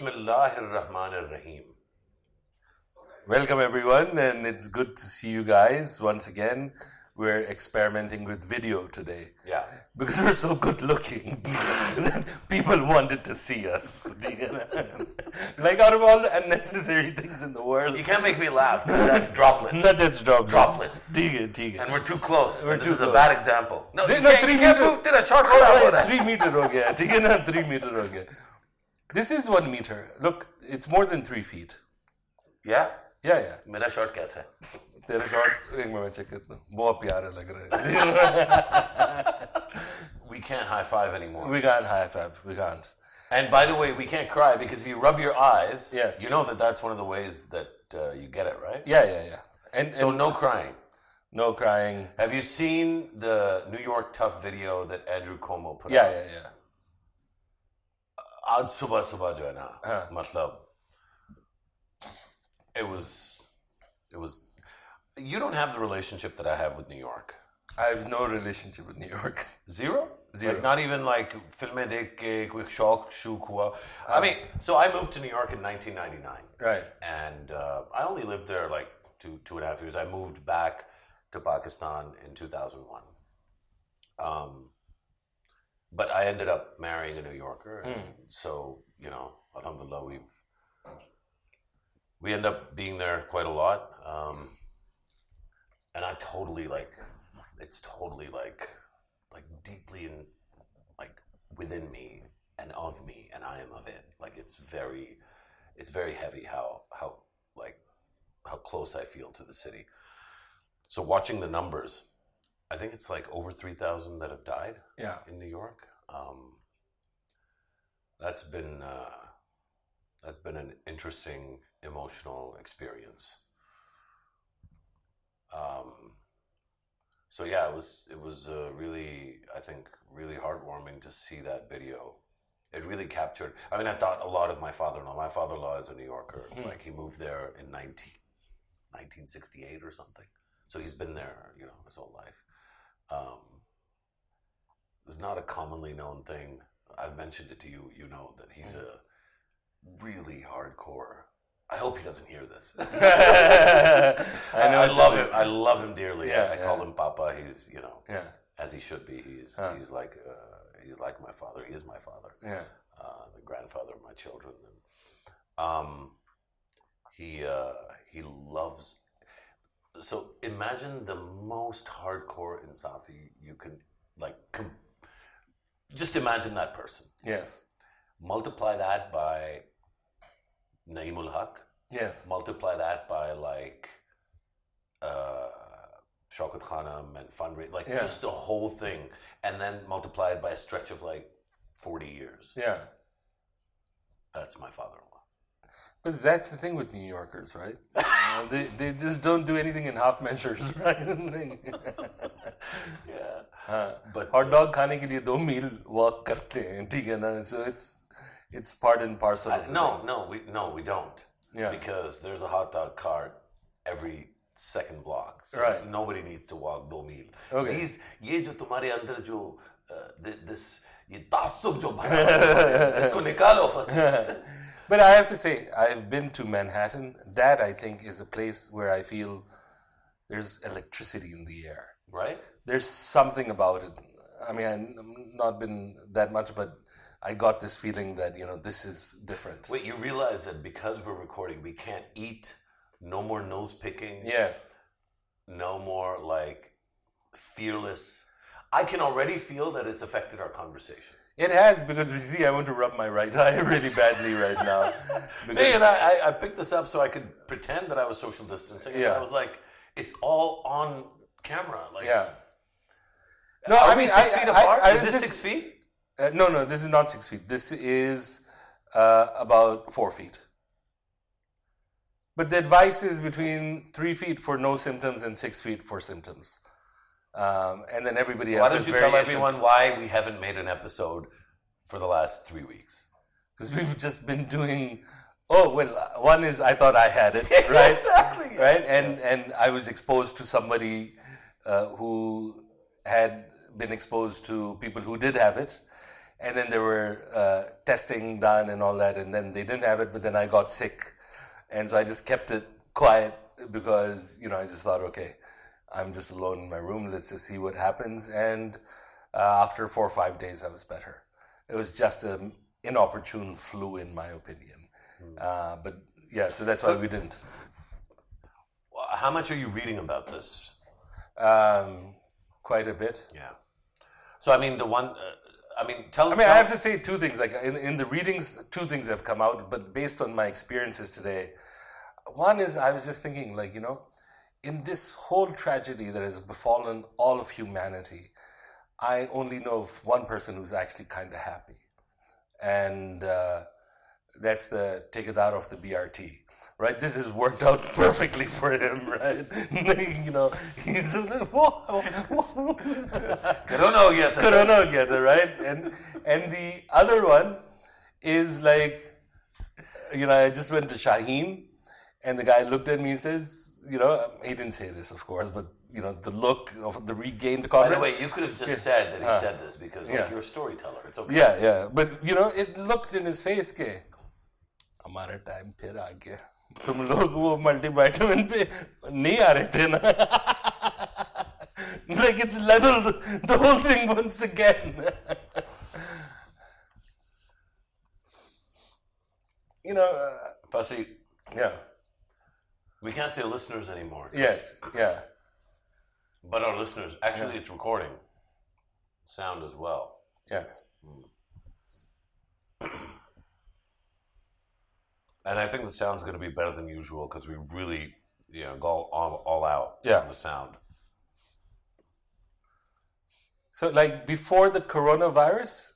Bismillahirrahmanirrahim. Welcome everyone, and it's good to see you guys once again. We're experimenting with video today. Yeah. Because we're so good looking. People wanted to see us. like all the unnecessary things in the world. You can't make me laugh. That's droplets. Not that's droplets. Droplets. Tiga, tiga. And we're too close. We're this too is close. a bad example. No, no, three you can't meter. Three meter ho gaya. Three meter ho. This is one meter. Look, it's more than three feet. Yeah? Yeah, yeah. मेरा shot कैसा है? तेरा shot एक minute मैं check करता हूँ बहुत प्यारा लग रहा है We can't high five anymore. we can't high five we can't And by the way, we can't cry because if you rub your eyes, Yes. you know that that's one of the ways that uh, you get it, right? yeah yeah yeah and, So and no crying. no crying Have you seen the New York Tough video that Andrew Cuomo put yeah out? yeah yeah आज सुबह सुबह जो है ना हाँ. मतलब it was it was you don't have the relationship that I have with New York. I have no relationship with New York Zero? Zero. Like not even like filme dekh ke koi shock shook hua. I mean, so I moved to New York in 1999 right and uh, I only lived there like two two and a half years. I moved back to Pakistan in 2001. Um, but I ended up marrying a New Yorker, and so you know, Alhamdulillah, we've we end up being there quite a lot. Um, and I totally like it's totally like like deeply in like within me and of me, and I am of it. Like it's very it's very heavy how how like how close I feel to the city. So watching the numbers, I think it's like over three thousand that have died yeah in New York. Um, that's been uh, that's been an interesting emotional experience. Um, so yeah, it was it was uh, really I think really heartwarming to see that video. It really captured. I mean, I thought a lot of my father-in-law. My father-in-law is a New Yorker. Like he moved there in 19, 1968 or something. So he's been there, you know, his whole life. Um, it's not a commonly known thing. I've mentioned it to you. You know that he's a really hardcore. I hope he doesn't hear this. I I, know I what love him. I love him dearly. Yeah, I, I call him Papa. He's you know yeah as he should be. He's Huh. he's like uh, he's like my father. He is my father, yeah uh, the grandfather of my children. And, um, he uh, he loves. So imagine the most hardcore Insafi you can like. Com- just imagine that person. yes Multiply that by Naimul Haq. yes Multiply that by like uh, Shaukat Khanum and fundraise, like Yeah. just the whole thing, and then multiply it by a stretch of like forty years. yeah That's my father-in-law. but that's the thing with New Yorkers right Uh, they they just don't do anything in half measures right Yeah, हाँ but hot dog खाने के लिए दो मील walk करते हैं ठीक है ना so it's it's part and parcel uh, no, no, we no, we don't. Yeah. because there's a hot dog cart every second block. So Right. Nobody needs to walk दो मील. Okay. These ये जो तुम्हारे अंदर जो uh, thi- this ये तासुब जो भरा हुआ है, इसको निकालो फंस but I have to say, I've been to Manhattan. That I think is a place where I feel there's electricity in the air. right? There's something about it. I mean, I've not been that much, but I got this feeling that you know this is different. Wait, you realize that because we're recording, we can't eat. No more nose picking. Yes. No more like fearless. I can already feel that it's affected our conversation. It has because you see, I want to rub my right eye really badly right now. Hey, and I, I, I picked this up so I could pretend that I was social distancing. And Yeah. I was like, it's all on camera. Like, yeah. No, Are I we six I- feet I- apart? I Is this just- six feet? Uh, no, no, this is not six feet. This is uh, about four feet. But the advice is between three feet for no symptoms and six feet for symptoms. Um, and then everybody Why else. don't you tell everyone why we haven't made an episode for the last three weeks? Because we've just been doing. Oh well, uh, one is I thought I had it, right? exactly. Right, and and I was exposed to somebody uh, who had been exposed to people who did have it, and then there were uh, testing done and all that, and then they didn't have it, but then I got sick, and so I just kept it quiet because you know I just thought, okay, I'm just alone in my room. Let's just see what happens. And uh, after four or five days, I was better. It was just an inopportune flu, in my opinion. Uh, but yeah, so that's why we didn't. How much are you reading about this? Um, quite a bit. Yeah. So I mean, the one. Uh, I mean, tell. I mean, tell, I have to say two things. Like in, in the readings, two things have come out, but based on my experiences today, one is I was just thinking, like, you know, in this whole tragedy that has befallen all of humanity, I only know of one person who's actually kind of happy. And uh, that's the Tekadar of the BRT. Right, this has worked out perfectly for him, right? you know, he's like, whoa, whoa. Corona together, right? And and the other one is like, you know, I just went to Shaheen, and the guy looked at me and says, you know, he didn't say this, of course, but you know, the look of the regained By confidence. the way, you could have just said that he said this because like, Uh, yeah. you're a storyteller. It's okay. Yeah, yeah, but you know, it looked in his face के हमारा time फिर आ गया तुम लोग वो multivitamin पे नहीं आ रहे थे ना like it's leveled the whole thing once again you know uh, Fussy, yeah we can't say listeners anymore. yes yeah But our listeners, actually, it's recording sound as well. yes hmm. And I think the sound's going to be better than usual because we really, you know, go all, all out Yeah. on the sound. So, like before the coronavirus,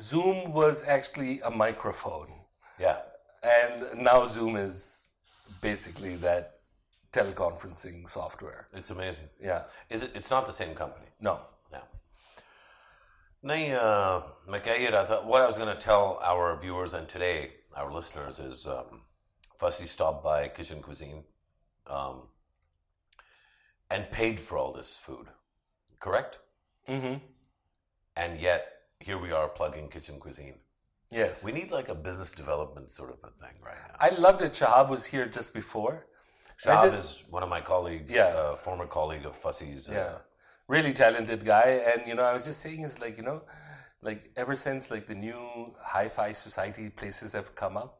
Zoom was actually a microphone, Yeah. and now Zoom is basically that teleconferencing software. It's amazing. Yeah. Is it? It's not the same company. No. No. Now, uh, मैं what I was going to tell our viewers and today our listeners is um, Fasi stopped by Kitchen Cuisine um, and paid for all this food, correct? Mm-hmm. And yet here we are plugging Kitchen Cuisine yes. We need like a business development sort of a thing right now. I loved it. Shahab was here just before. Shahab did- is one of my colleagues, Yeah. uh, former colleague of Fasi's. Uh, yeah, really talented guy. And you know, I was just saying is like you know, like ever since like the new hi-fi society places have come up,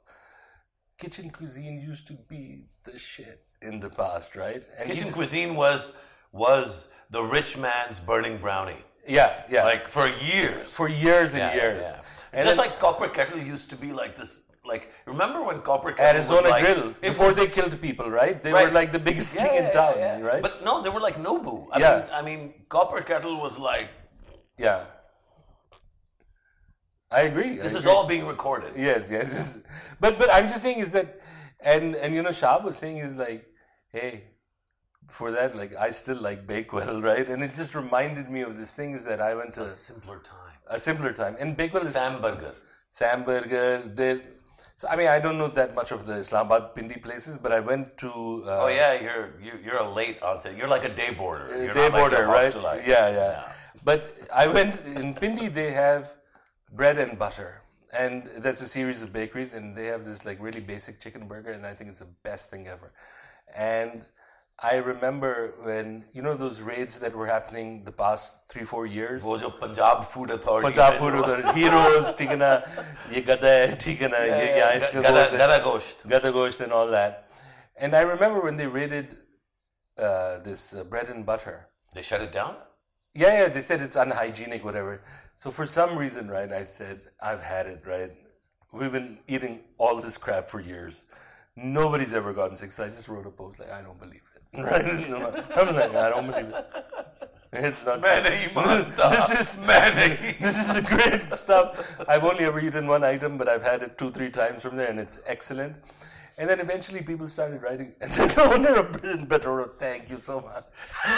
kitchen cuisine used to be the shit in the past, right? And Kitchen just- Cuisine was was the rich man's burning brownie, yeah, yeah, like for years. for years and yeah, years. yeah. And Just then like Copper Kettle used to be like this. Like remember when Copper Kettle Arizona was like, Grill before was, they killed people, right? They Right. were like the biggest yeah, thing in yeah, town, yeah. right? But no, they were like Nobu. I Yeah. mean, I mean, Copper Kettle was like, yeah, I agree. this I is agree. all being recorded. Yes, yes. But but I'm just saying is that, and and you know, Shab was saying is like, hey, for that, like I still like Bakewell, right? And it just reminded me of these things that I went to A simpler time. A simpler time, and Bakewell is Sam Burger. Sam Burger. They, so I mean, I don't know that much of the Islamabad Pindi places, but I went to. Uh, Oh yeah, you're you, you're a late onset. You're like a day boarder. You're day not like right? Yeah, yeah, But I went in Pindi. They have bread and butter, and that's a series of bakeries, and they have this like really basic chicken burger, and I think it's the best thing ever. And I remember when you know those raids that were happening the past three four years. वो जो Punjab food authority Punjab food authority, heroes, ठीक है ना, ये गधा है, ठीक है ना, ये यहाँ इसका गदा गोश्त है. गदा गोश्त Gada Gosht and all that. And I remember when they raided uh, this uh, bread and butter. they shut it down Yeah, yeah, they said it's unhygienic, whatever. So for some reason, right, I said, I've had it, right? We've been eating all this crap for years. Nobody's ever gotten sick. So I just wrote a post like, I don't believe it. it. Right? I'm like, I don't believe it. It's not मैं true. नहीं मानता This is मैं नहीं this is the great stuff. I've only ever eaten one item, but I've had it two, three times from there, and it's excellent. And then eventually people started writing, and the owner of Bread and Butter wrote, "Thank you so much."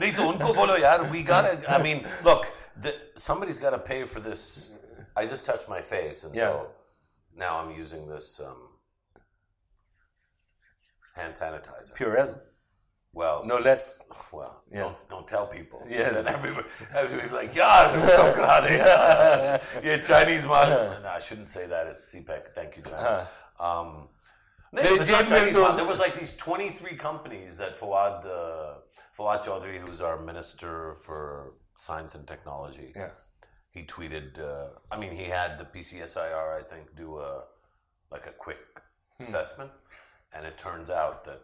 नहीं तो उनको बोलो यार we gotta I mean look the, somebody's got to pay for this I just touched my face and Yeah. so now I'm using this um, hand sanitizer Purell. Well, no less. Well, yes. don't, don't tell people. Yes. Then everybody, everybody's like, yeah, yeah, Chinese man. no, I shouldn't say that. It's CPEC. Thank you, China. Uh-huh. Um, no, they, Chinese those... There was like these 23 companies that Fawad, uh, Fawad Chaudhry, who's our minister for science and technology, yeah. he tweeted, uh, I mean, he had the PCSIR, I think, do a, like a quick hmm. assessment. And it turns out that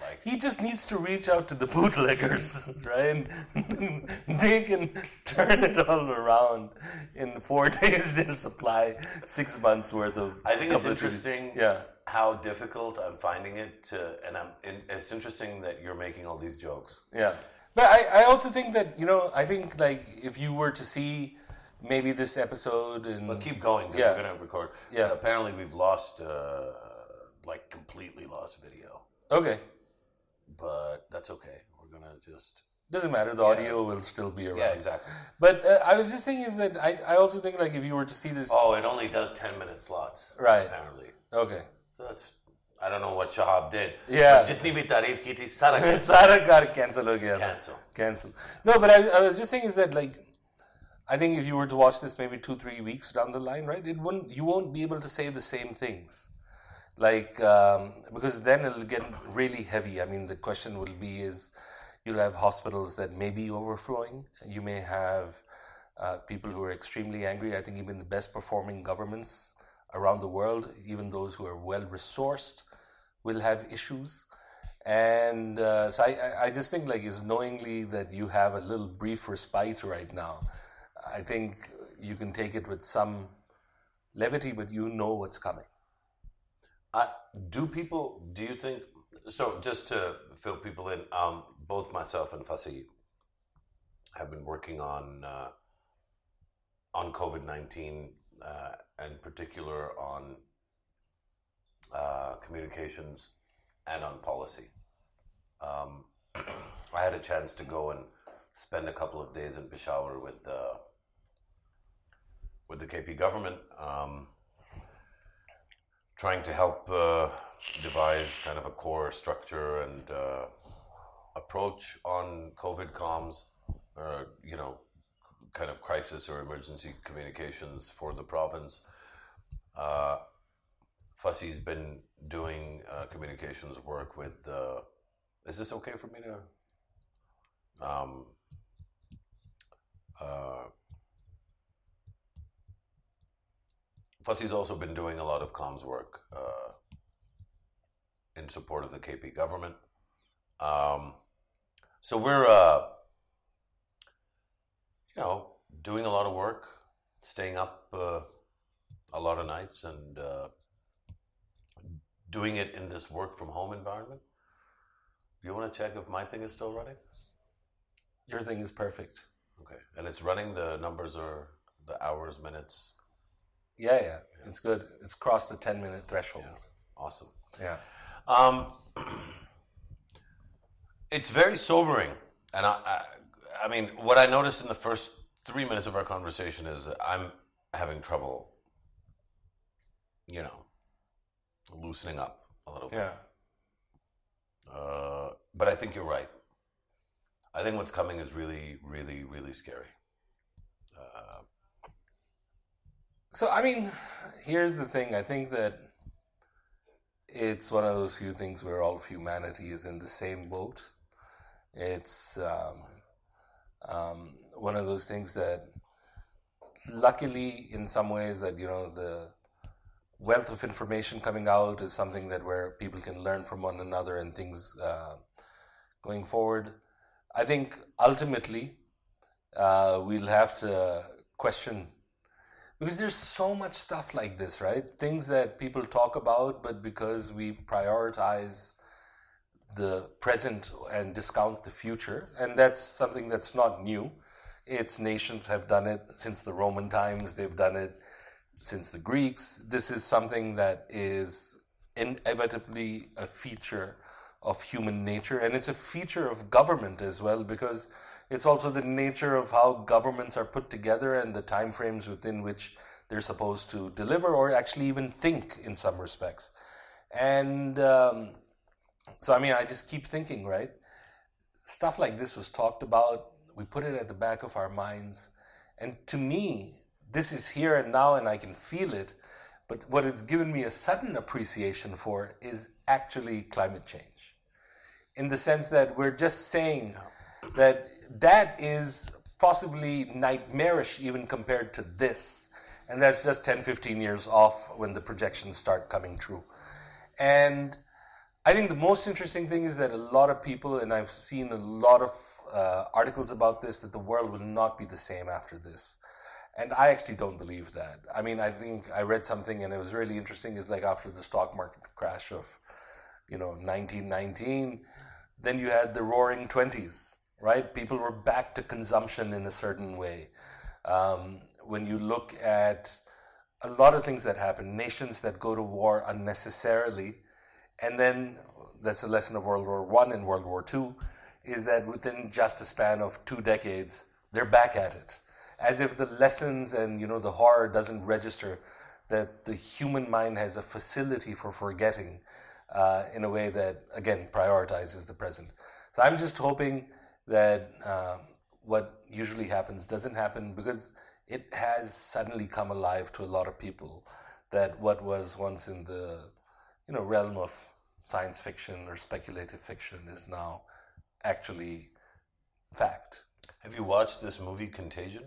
like he just needs to reach out to the bootleggers, right? they can turn it all around in four days. They'll supply six months worth of. I think it's interesting. Yeah. How difficult I'm finding it to, and I'm. it's interesting that you're making all these jokes. Yeah, but I, I also think that you know I think like if you were to see maybe this episode and but keep going. Yeah, we're gonna record. Yeah. Apparently, we've lost, uh, like, completely lost video. Okay but that's okay. We're gonna just doesn't matter. The yeah. audio will still be around. Yeah, exactly. But uh, I was just saying is that I, I also think like if you were to see this. Oh, it only does ten minute slots. Right. Apparently. Okay. So that's. I don't know what Shahab did. Yeah. जितनी भी तारीफ की थी सारा सारा car cancel हो गया. Cancel. Cancel. No, but I, I was just saying is that like. I think if you were to watch this maybe two, three weeks down the line, right, it wouldn't. You won't be able to say the same things like um, because then it'll get really heavy. I mean the question will be is you'll have hospitals that may be overflowing. You may have uh, people who are extremely angry. I think even the best performing governments around the world even those who are well resourced will have issues. And uh, so I, I just think like is knowingly that you have a little brief respite right now. I think you can take it with some levity but you know what's coming uh, do people? Do you think? So, just to fill people in, um, both myself and Fasi have been working on uh, on COVID nineteen, uh, and particular on uh, communications and on policy. Um, I had a chance to go and spend a couple of days in Peshawar with the with the KP government. Um, trying to help uh, devise kind of a core structure and uh, approach on COVID comms, or you know, kind of crisis or emergency communications for the province. Uh, Fasi's been doing uh, communications work with. Uh, is this okay for me to? Um, Fasi's also been doing a lot of comms work uh, in support of the KP government. Um, so we're, uh, you know, doing a lot of work, staying up uh, a lot of nights, and uh, doing it in this work from home environment. Do you want to check if my thing is still running? Your thing is perfect. Okay, and it's running. The numbers are the hours, minutes. Yeah, yeah, it's good. It's crossed the ten minute threshold. Awesome. Yeah. Um, it's very sobering, and I, I, I mean, what I noticed in the first three minutes of our conversation is that I'm having trouble, you know, loosening up a little bit. Yeah. Uh, but I think you're right. I think what's coming is really, really, really scary. So, I mean, here's the thing. I think that it's one of those few things where all of humanity is in the same boat. It's um, um, one of those things that, luckily, in some ways, that you know the wealth of information coming out is something that where people can learn from one another and things uh, going forward. I think ultimately uh, we'll have to question because there's so much stuff like this, right? Things that people talk about, but because we prioritize the present and discount the future, and that's something that's not new. Its nations have done it since the Roman times, they've done it since the Greeks. This is something that is inevitably a feature of human nature, and it's a feature of government as well, because it's also the nature of how governments are put together and the timeframes within which they're supposed to deliver or actually even think in some respects. And um, so, I mean, I just keep thinking, right? stuff like this was talked about. We put it at the back of our minds. And to me, this is here and now, and I can feel it. But what it's given me a sudden appreciation for is actually climate change. In the sense that we're just saying that that is possibly nightmarish even compared to this. And that's just 10, 15 years off when the projections start coming true. And I think the most interesting thing is that a lot of people, and I've seen a lot of uh, articles about this, that the world will not be the same after this. And I actually don't believe that. I mean, I think I read something and it was really interesting. Is like after the stock market crash of, you know, 1919, then you had the roaring 20s, right? People were back to consumption in a certain way. Um, when you look at a lot of things that happen, nations that go to war unnecessarily, and then that's a lesson of World War One and World War Two, is that within just a span of two decades, they're back at it as if the lessons and you know the horror doesn't register that the human mind has a facility for forgetting uh, in a way that again prioritizes the present so i'm just hoping that uh, what usually happens doesn't happen because it has suddenly come alive to a lot of people that what was once in the you know realm of science fiction or speculative fiction is now actually fact have you watched this movie Contagion?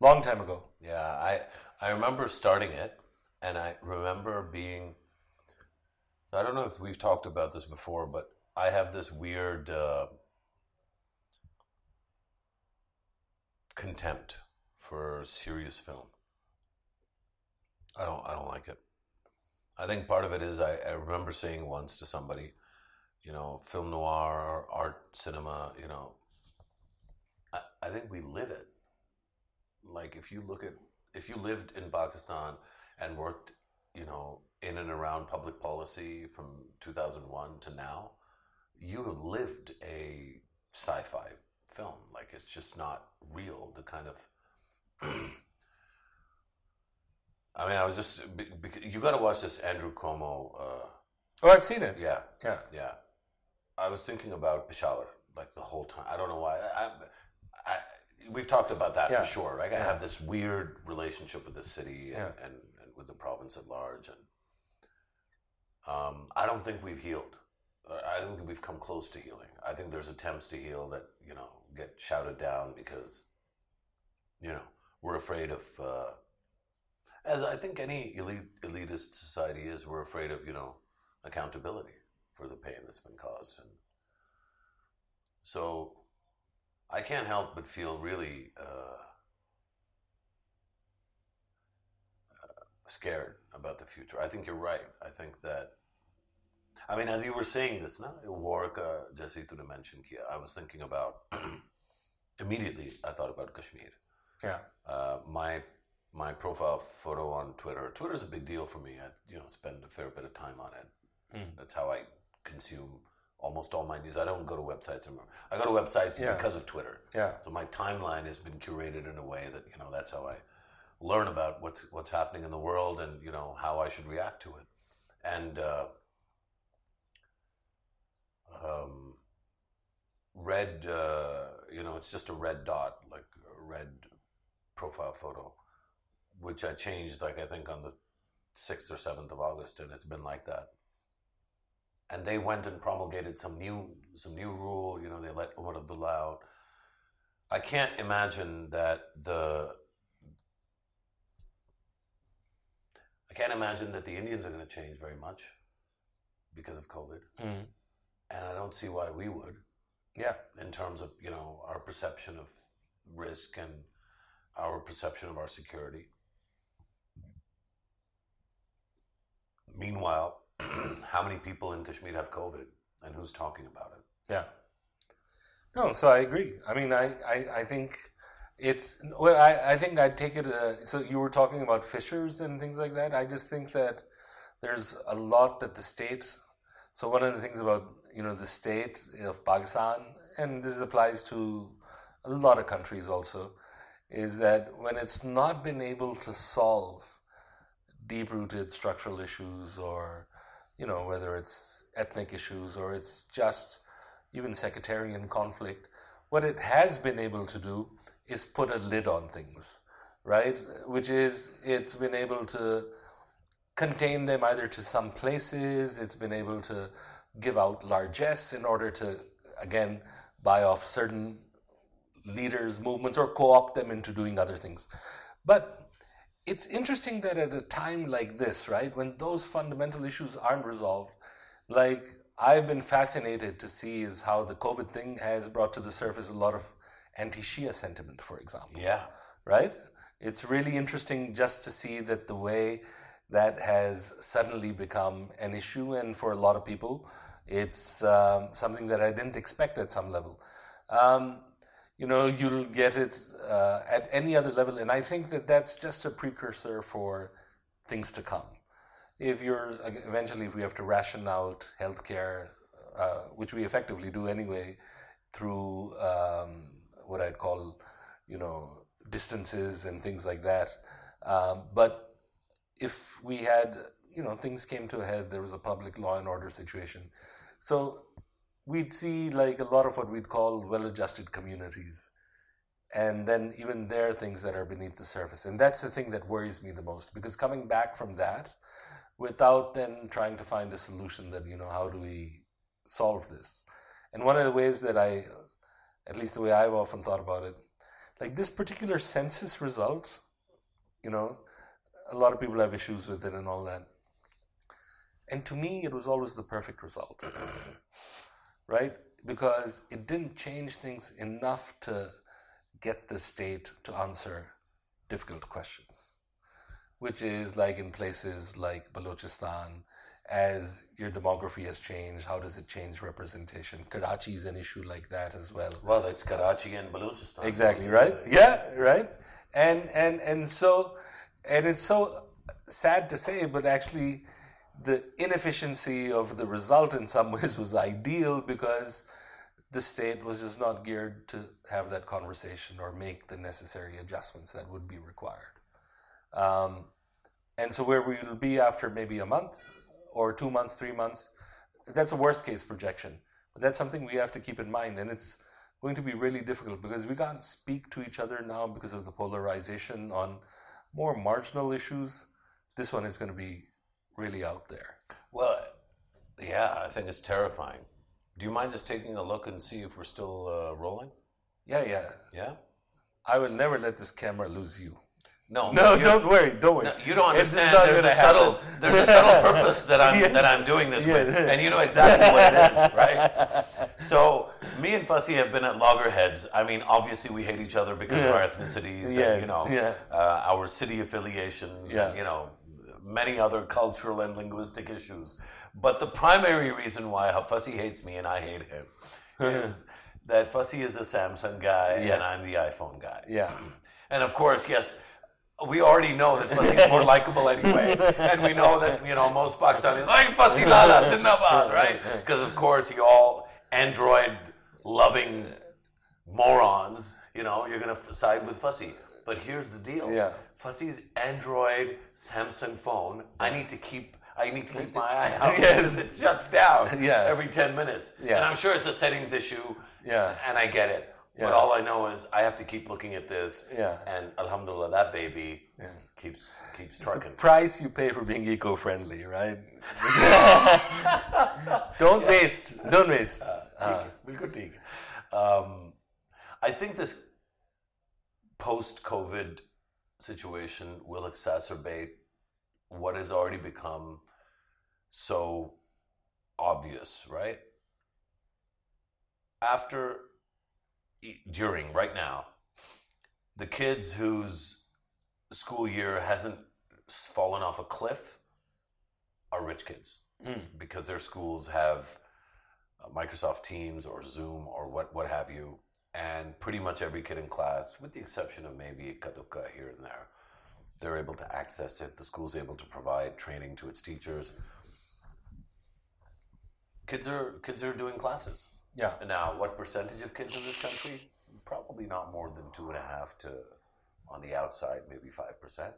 Long time ago. Yeah, I I remember starting it, and I remember being. I don't know if we've talked about this before, but I have this weird uh, contempt for serious film. I don't I don't like it. I think part of it is I, I remember saying once to somebody, you know, film noir, art cinema, you know, I, I think we live it. Like if you look at if you lived in Pakistan and worked, you know, in and around public policy from 2001 to now, you have lived a sci-fi film. Like it's just not real. The kind of I mean, I was just you got to watch this Andrew Cuomo. Uh, oh, I've seen it. Yeah, yeah, yeah. I was thinking about Peshawar like the whole time. I don't know why. I, I, we've talked about that yeah. for sure. Right? I have this weird relationship with the city and, yeah. and, and, with the province at large, and um, I don't think we've healed. I think we've come close to healing. I think there's attempts to heal that you know get shouted down because you know we're afraid of. Uh, as I think any elite elitist society is, we're afraid of you know accountability for the pain that's been caused, and so I can't help but feel really uh, uh, scared about the future. I think you're right. I think that, I mean, as you were saying this, na, war ka jaise tune mention kiya, I was thinking about, immediately I thought about Kashmir. Yeah. Uh, my my profile photo on Twitter. Twitter is a big deal for me. I you know spend a fair bit of time on it. Mm. That's how I consume almost all my news. I don't go to websites anymore. I go to websites yeah. because of Twitter. Yeah. So my timeline has been curated in a way that you know that's how I learn about what's what's happening in the world and you know how I should react to it. And uh, um, red, uh, you know, it's just a red dot, like a red profile photo, which I changed, like I think on the sixth or seventh of August, and it's been like that and they went and promulgated some new some new rule. You know, they let Umar Abdullah out. I can't imagine that the I can't imagine that the Indians are going to change very much because of COVID, mm. And I don't see why we would. Yeah, in terms of you know our perception of risk and our perception of our security. Meanwhile, how many people in Kashmir have COVID and who's talking about it? Yeah. No, so I agree. I mean, I, I, I think it's, well, I, I think I'd take it, uh, so you were talking about fissures and things like that. I just think that there's a lot that the state, so one of the things about, you know, the state of Pakistan, and this applies to a lot of countries also, is that when it's not been able to solve deep rooted structural issues or you know, whether it's ethnic issues or it's just, even sectarian conflict, what it has been able to do is put a lid on things, right? Which is it's been able to contain them either to some places, it's been able to give out largesse in order to, again, buy off certain leaders, movements, or co opt them into doing other things. But it's interesting that at a time like this, right, when those fundamental issues aren't resolved, like I've been fascinated to see is how the COVID thing has brought to the surface a lot of anti Shia sentiment, for example. Yeah. Right? It's really interesting just to see that the way that has suddenly become an issue, and for a lot of people, it's um, something that I didn't expect at some level. Um, you know, you'll get it uh, at any other level, and I think that that's just a precursor for things to come. If you're eventually, if we have to ration out healthcare, uh, which we effectively do anyway, through um, what I'd call, you know, distances and things like that. Um, but if we had, you know, things came to a head, there was a public law and order situation. So we'd see like a lot of what we'd call well adjusted communities. And then even there are things that are beneath the surface. And that's the thing that worries me the most because coming back from that without then trying to find a solution that, you know, how do we solve this? And one of the ways that I, at least the way I've often thought about it, like this particular census result, you know, a lot of people have issues with it and all that. And to me, it was always the perfect result, right? Because it didn't change things enough to get the state to answer difficult questions, which is like in places like Balochistan, as your demography has changed, how does it change representation? Karachi is an issue like that as well. Well, it's Karachi and Balochistan. Exactly, right? Yeah, right. And and and so and it's so sad to say, but actually the inefficiency of the result in some ways was ideal because the state was just not geared to have that conversation or make the necessary adjustments that would be required. Um, and so, where we will be after maybe a month or two months, three months, that's a worst case projection. But that's something we have to keep in mind. And it's going to be really difficult because we can't speak to each other now because of the polarization on more marginal issues. This one is going to be really out there. Well, yeah, I think it's terrifying. Do you mind just taking a look and see if we're still uh, rolling? Yeah, yeah. Yeah? I will never let this camera lose you. No, No, don't worry, don't worry. No, you don't understand. There's a subtle, happen. there's a subtle purpose that I'm Yeah. that I'm doing this Yeah. with, and you know exactly what it is, right? So me and Fasi have been at loggerheads. I mean, obviously we hate each other because of our ethnicities, Yeah, and you know, yeah. uh, our city affiliations, Yeah. and you know, many other cultural and linguistic issues. But the primary reason why Fasi hates me and I hate him is that Fasi is a Samsung guy Yes. and I'm the iPhone guy. Yeah. And of course, yes, we already know that Fasi's more likable anyway. And we know that, you know, most Pakistanis like Fasi Lala, Zindabad, right? Because, of course, you all Android loving morons, you know, you're going to side with Fasi. But here's the deal. Yeah. Fasi's Android Samsung phone. I need to keep. I need to keep my eye out yes. it shuts down yeah. every 10 minutes. Yeah. And I'm sure it's a settings issue. Yeah. And I get it. Yeah. But all I know is I have to keep looking at this. Yeah. And alhamdulillah, that baby yeah. keeps keeps trucking. price you pay for being eco-friendly, right? don't waste. Don't waste. Uh, uh, um, I think this post-COVID situation will exacerbate what has already become so obvious, right? After, during, right now, the kids whose school year hasn't fallen off a cliff are rich kids mm, because their schools have uh, Microsoft Teams or Zoom or what what have you, and pretty much every kid in class, with the exception of maybe a Kaduka here and there, they're able to access it. The school's able to provide training to its teachers. Kids are kids are doing classes yeah. now. What percentage of kids in this country? Probably not more than two and a half to, on the outside, maybe five percent.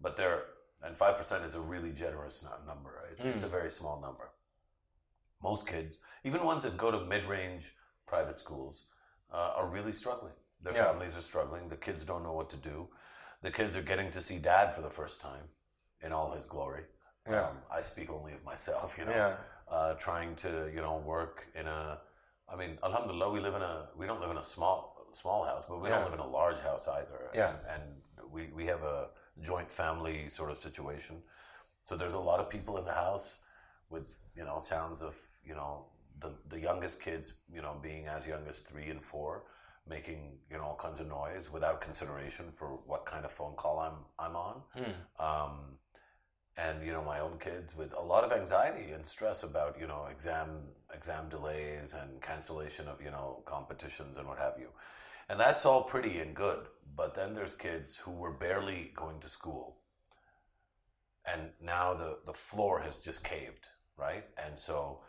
But they're and five percent is a really generous nu- number. Right? Hmm. It's a very small number. most kids, even ones that go to mid-range private schools, uh, are really struggling. Their Yeah. families are struggling. The kids don't know what to do. The kids are getting to see dad for the first time in all his glory. Yeah. Um, I speak only of myself, you know. Yeah. Uh, trying to, you know, work in a. I mean, Alhamdulillah, we live in a. We don't live in a small small house, but we Yeah. don't live in a large house either. Yeah. And, and we we have a joint family sort of situation. So there's a lot of people in the house with you know sounds of you know the the youngest kids you know being as young as three and four making you know all kinds of noise without consideration for what kind of phone call I'm I'm on. Um, and you know my own kids with a lot of anxiety and stress about you know exam exam delays and cancellation of you know competitions and what have you. And that's all pretty and good. But then there's kids who were barely going to school. And now the the floor has just caved right? And so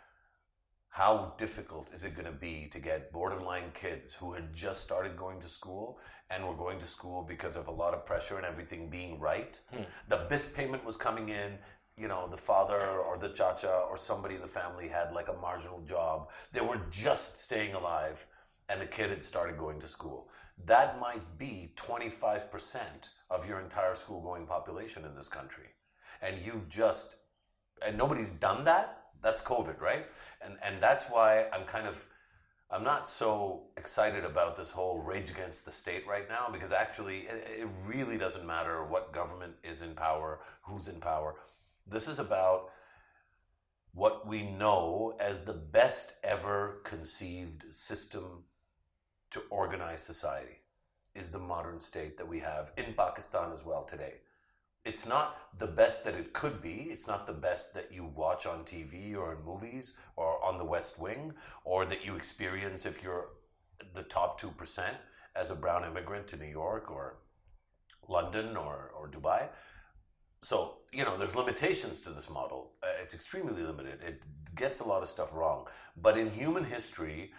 how difficult is it going to be to get borderline kids who had just started going to school and were going to school because of a lot of pressure and everything being right? Hmm. The BIS payment was coming in, you know, the father or the chacha or somebody in the family had like a marginal job. They were just staying alive and the kid had started going to school. That might be 25% of your entire school going population in this country. And you've just and nobody's done that that's covid right? And and that's why i'm kind of i'm not so excited about this whole rage against the state right now because actually it, it really doesn't matter what government is in power who's in power. This is about what we know as the best ever conceived system to organize society is the modern state that we have in pakistan as well today it's not the best that it could be. It's not the best that you watch on TV or in movies or on the West Wing or that you experience if you're the top 2% as a brown immigrant to New York or London or, or Dubai. So, you know, there's limitations to this model. Uh, it's extremely limited. It gets a lot of stuff wrong. But in human history,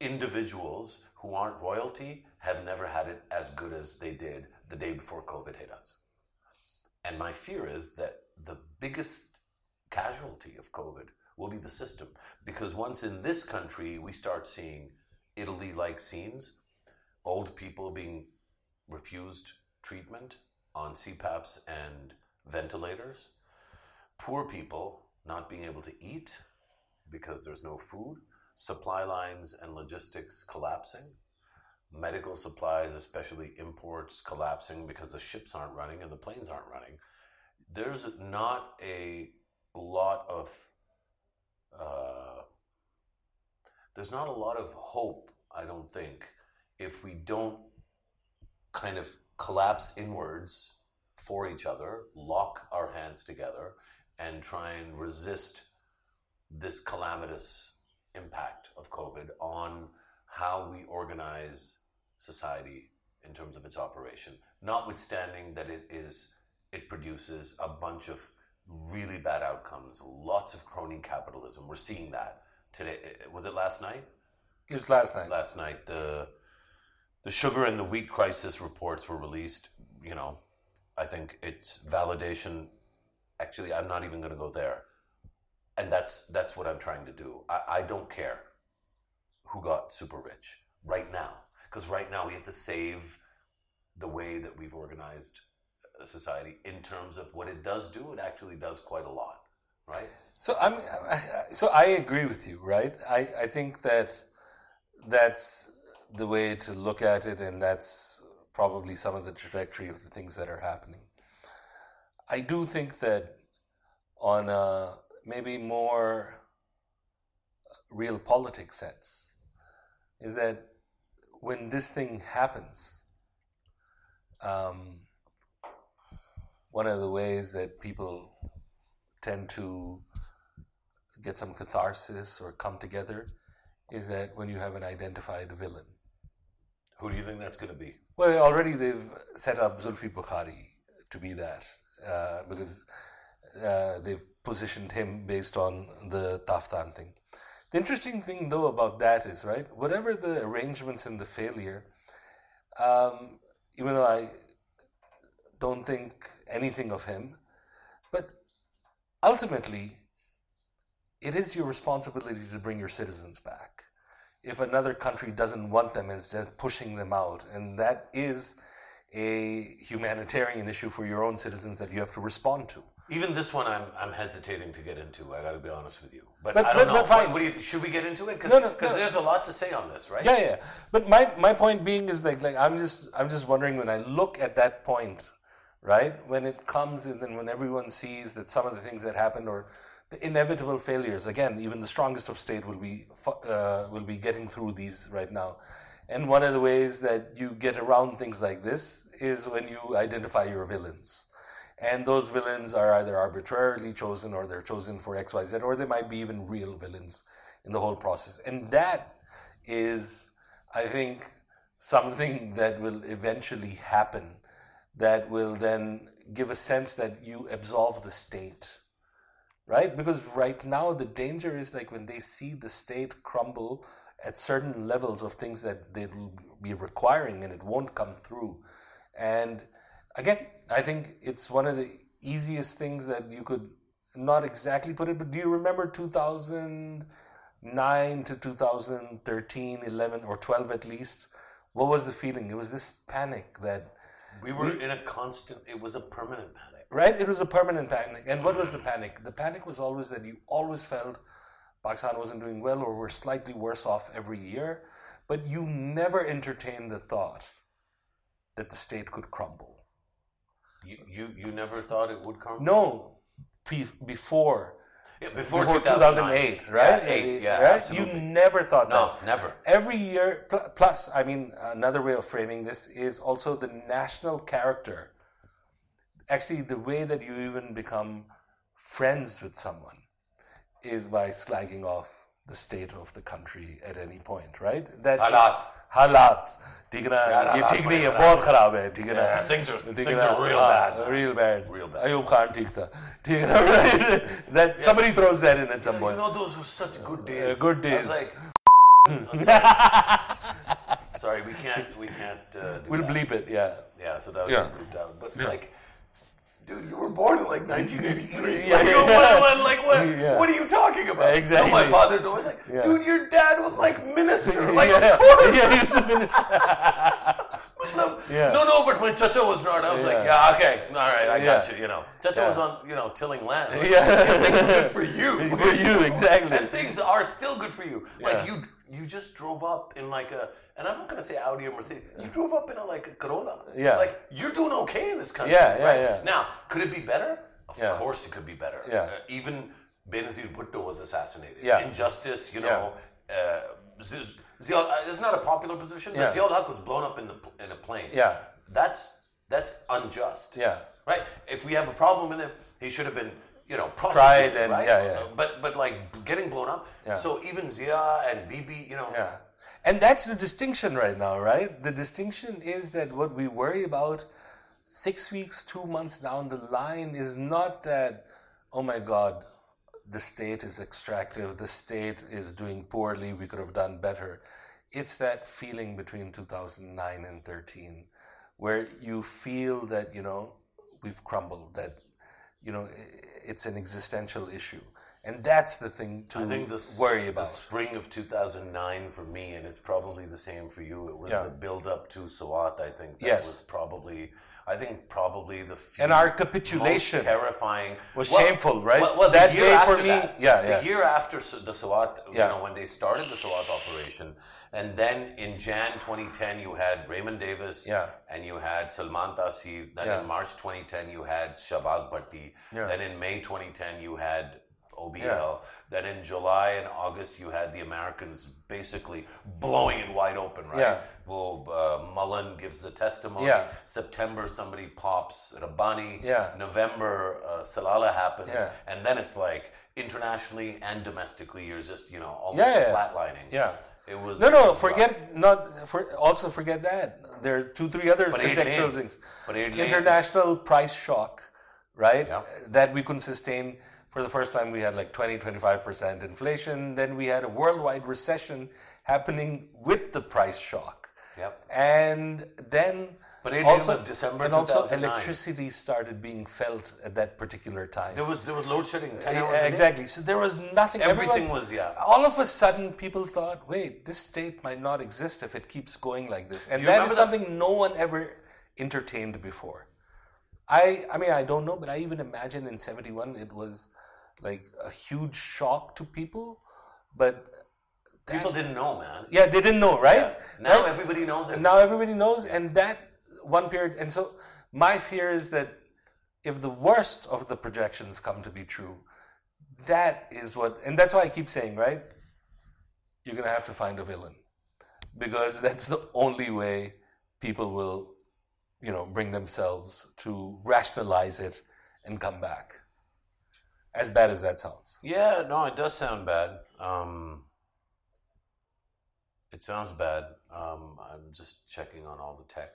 individuals who aren't royalty have never had it as good as they did the day before COVID hit us. And my fear is that the biggest casualty of COVID will be the system. Because once in this country we start seeing Italy like scenes, old people being refused treatment on CPAPs and ventilators, poor people not being able to eat because there's no food, supply lines and logistics collapsing, medical supplies, especially imports, collapsing because the ships aren't running and the planes aren't running. There's not a lot of uh, there's not a lot of hope. I don't think if we don't kind of collapse inwards for each other, lock our hands together, and try and resist this calamitous impact of COVID on how we organize society in terms of its operation, notwithstanding that it is it produces a bunch of really bad outcomes, lots of crony capitalism. We're seeing that today. Was it last night? It was last night. Last night, the the sugar and the wheat crisis reports were released. You know, I think it's validation. Actually, I'm not even going to go there, and that's that's what I'm trying to do. I, I don't care who got super rich right now, because right now we have to save the way that we've organized a society in terms of what it does do. It actually does quite a lot, right? So I'm, so I agree with you, right? I, I think that that's the way to look at it, and that's probably some of the trajectory of the things that are happening. I do think that on a maybe more uh, real politics sense, is that when this thing happens, um, one of the ways that people tend to get some catharsis or come together is that when you have an identified villain. Who do you think that's going to be? Well, already they've set up Zulfi Bukhari to be that uh, because uh, they've positioned him based on the Taftan thing. The interesting thing, though, about that is, right, whatever the arrangements and the failure, um, even though I don't think anything of him, but ultimately, it is your responsibility to bring your citizens back. If another country doesn't want them, it's just pushing them out. And that is a humanitarian issue for your own citizens that you have to respond to. Even this one, I'm, I'm hesitating to get into. I got to be honest with you, but, But- I don't but- know. but fine. What, what do you think? Should we get into it? Because No, no, no. there's a lot to say on this, right? Yeah, yeah. But my, my point being is like like I'm just I'm just wondering when I look at that point, right? When it comes and then when everyone sees that some of the things that happened or the inevitable failures. Again, even the strongest of state will be uh, will be getting through these right now. And one of the ways that you get around things like this is when you identify your villains. And those villains are either arbitrarily chosen or they're chosen for XYZ, or they might be even real villains in the whole process. And that is, I think, something that will eventually happen that will then give a sense that you absolve the state. Right? Because right now, the danger is like when they see the state crumble at certain levels of things that they will be requiring and it won't come through. And again, I think it's one of the easiest things that you could not exactly put it, but do you remember 2009 to 2013, 11, or 12 at least? What was the feeling? It was this panic that, We were in a constant. It was a permanent panic. right? It was a permanent panic. And what was the panic? The panic was always that you always felt Pakistan wasn't doing well or we're slightly worse off every year, but you never entertained the thought that the state could crumble. You you, you never thought it would come. No, before Yeah, before, before 2009. 2008, right? Yeah, eight, yeah, right? absolutely. You never thought no, that. never. Every year, pl- plus, I mean, another way of framing this is also the national character. Actually, the way that you even become friends with someone is by slagging off the state of the country at any point, right? That Halat. हालात ठीक है ना यार, ये हालात ठीक नहीं बड़े है खराब बहुत हैं। खराब है ठीक है ना Yeah, things are- ठीक things है ना? are real हाँ, bad now. real bad Real bad. Ayub Khan ठीक था ठीक है ना that somebody throws that in at some You point know, those were such good days. good I days. was like, I'm sorry. sorry, we can't, we can't. Uh, do we'll that. bleep it yeah Yeah, so that was Yeah. bleeped out. But like, dude, you were born in like 1983. Yeah, like, yeah. What, what, like what? Yeah. What are you talking about? Exactly. No, my father was like, Yeah. dude, your dad was like minister. Like, yeah. of course. yeah he was the minister Yeah. No, no, but my chacha was not. I was like, Yeah. okay, all right, I got you. You know, chacha was on, you know, tilling land. Like, Yeah. things were good for you. For you, exactly. and things are still good for you. Like you, you just drove up in like a, and I'm not gonna say Audi or Mercedes. You drove up in a like a Corolla. Yeah. Like you're doing okay in this country. Yeah, yeah, right? yeah. Now, could it be better? Of Yeah. course, it could be better. Yeah. Uh, even Benazir Bhutto was assassinated. Yeah. Injustice, you know. Uh, Z- Ziaul, uh, it's not a popular position, Yeah. but Ziaul Haq was blown up in the in a plane. Yeah. That's that's unjust. Yeah. Right. If we have a problem with him, he should have been, you know, Tried and- right? yeah, yeah. But but like getting blown up. Yeah. So even Zia and Bibi, you know. Yeah. And that's the distinction right now, right? The distinction is that what we worry about six weeks, two months down the line is not that, oh my God, the state is extractive, the state is doing poorly, we could have done better. It's that feeling between 2009 and 13 where you feel that, you know, we've crumbled, that, you know, it's an existential issue. And that's the thing to I think the, worry about. the spring of 2009 for me, and it's probably the same for you. It was Yeah. the build up to Swat. I think that Yes. was probably, I think probably the few And our most capitulation terrifying was shameful, right? Well, well, That year day for after me- that, yeah, the yeah. year after the Swat, you Yeah. know, when they started the Swat operation, and then in Jan 2010 you had Raymond Davis, Yeah. and you had Salman Taseer. Then Yeah. in March 2010 you had Shahbaz Bhatti. Then in May 2010 you had OBL. Yeah. Then in July and August, you had the Americans basically blowing it wide open, right? Yeah. Well, uh, Mullen gives the testimony. Yeah. September, somebody pops Rabbani. Yeah. November, uh, Salala happens. Yeah. And then it's like internationally and domestically, you're just, you know, almost Yeah, yeah. flatlining. Yeah. It was. No, no, forget rough. not. For, also forget that there are two, three other But contextual things. But International price shock, right? Yeah. That we couldn't sustain. For the first time, we had like 20, 25 percent inflation. Then we had a worldwide recession happening with the price shock. Yep. And then But 88 was December and also 2009. electricity started being felt at that particular time. There was there was load shedding. Ten Yeah, hours a day. exactly. So there was nothing. Everything everyone- was- yeah. All of a sudden, people thought, "Wait, this state might not exist if it keeps going like this," and that is that- something no one ever entertained before. I, I mean, I don't know, but I even imagine in '71 it was like a huge shock to people, but that- People didn't know, man. yeah, they didn't know, right? Now Right? everybody knows it. And now everybody knows, and that one period. And so my fear is that if the worst of the projections come to be true, that is what, and that's why I keep saying, right? You're going to have to find a villain because that's the only way people will, you know, bring themselves to rationalize it and come back. As bad as that sounds. Yeah, no, it does sound bad. Um, it sounds bad. Um, I'm just checking on all the tech.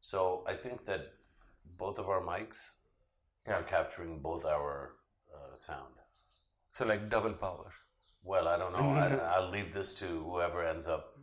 So I think that both of our mics Yeah. are capturing both our uh, sound. So like double power. Well, I don't know. I, I'll leave this to whoever ends up,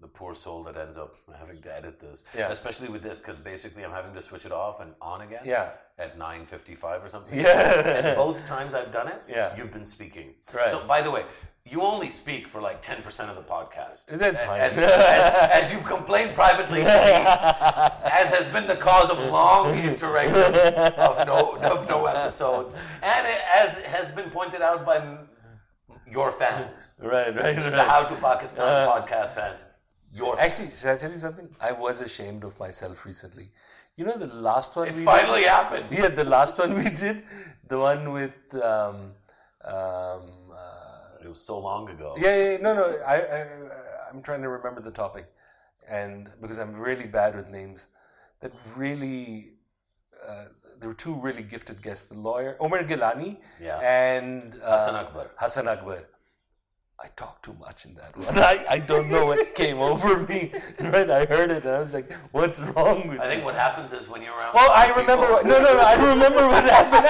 the poor soul that ends up having to edit this. Yeah. Especially with this, because basically I'm having to switch it off and on again. Yeah. At 9:55 or something. Yeah. And both times I've done it, Yeah. you've been speaking. Right. So, by the way, you only speak for like 10% of the podcast. That's fine. As, as, as you've complained privately to me, as has been the cause of long interregnums of no, of no episodes, and it, as has been pointed out by your fans, Right, right, right. the How to Pakistan uh. podcast fans, your Actually, should I tell you something? I was ashamed of myself recently. You know, the last one it we finally happened. Yeah, the last one we did, the one with um, um, uh, It was so long ago. yeah, yeah, yeah, no, no. I, I, I'm trying to remember the topic, and because I'm really bad with names, that really. Uh, there were two really gifted guests: the lawyer Omar Gilani Yeah. and uh, Hassan Akbar. Hassan Akbar. I talked too much in that one. I, I don't know what came over me. Right, I heard it and I was like, "What's wrong with?" I think what happens is when you're around. Well, I people- remember. What, no, no, no. I remember what happened.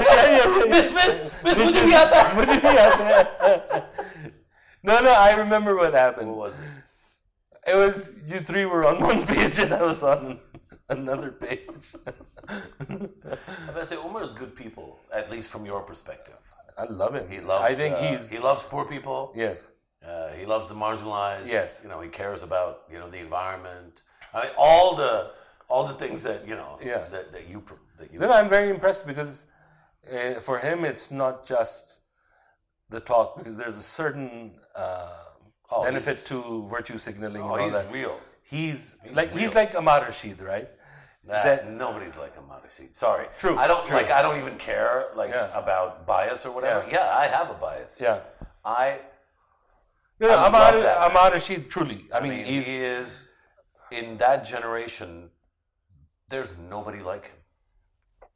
yeah, yeah, yeah. Miss, miss, miss, would you be out there? Would you be out there? no, no. I remember what happened. What was it? It was you three were on one page and I was on another page. I say Umar is good people, at least from your perspective. I love him. He loves. I think uh, he's he loves poor people. yes. Uh, he loves the marginalized. Yes. You know, he cares about you know the environment. I mean, all the all the things that you know Yeah. that, that you that you. No, no, I'm very impressed because uh, for him it's not just the talk because there's a certain uh, Oh, benefit to virtue signaling oh, and all he's that. real. He's, like real. he's like Ahmad Rashid, right? That, That- nobody's like Ahmad Rashid. Sorry. True, I don't true. like. I don't even care like Yeah. about bias or whatever. Yeah. Yeah, I have a bias. Yeah. I. No, no, I Ahmad, love that man. Rashid, truly. I, I mean, mean, he is in that generation. There's nobody like him.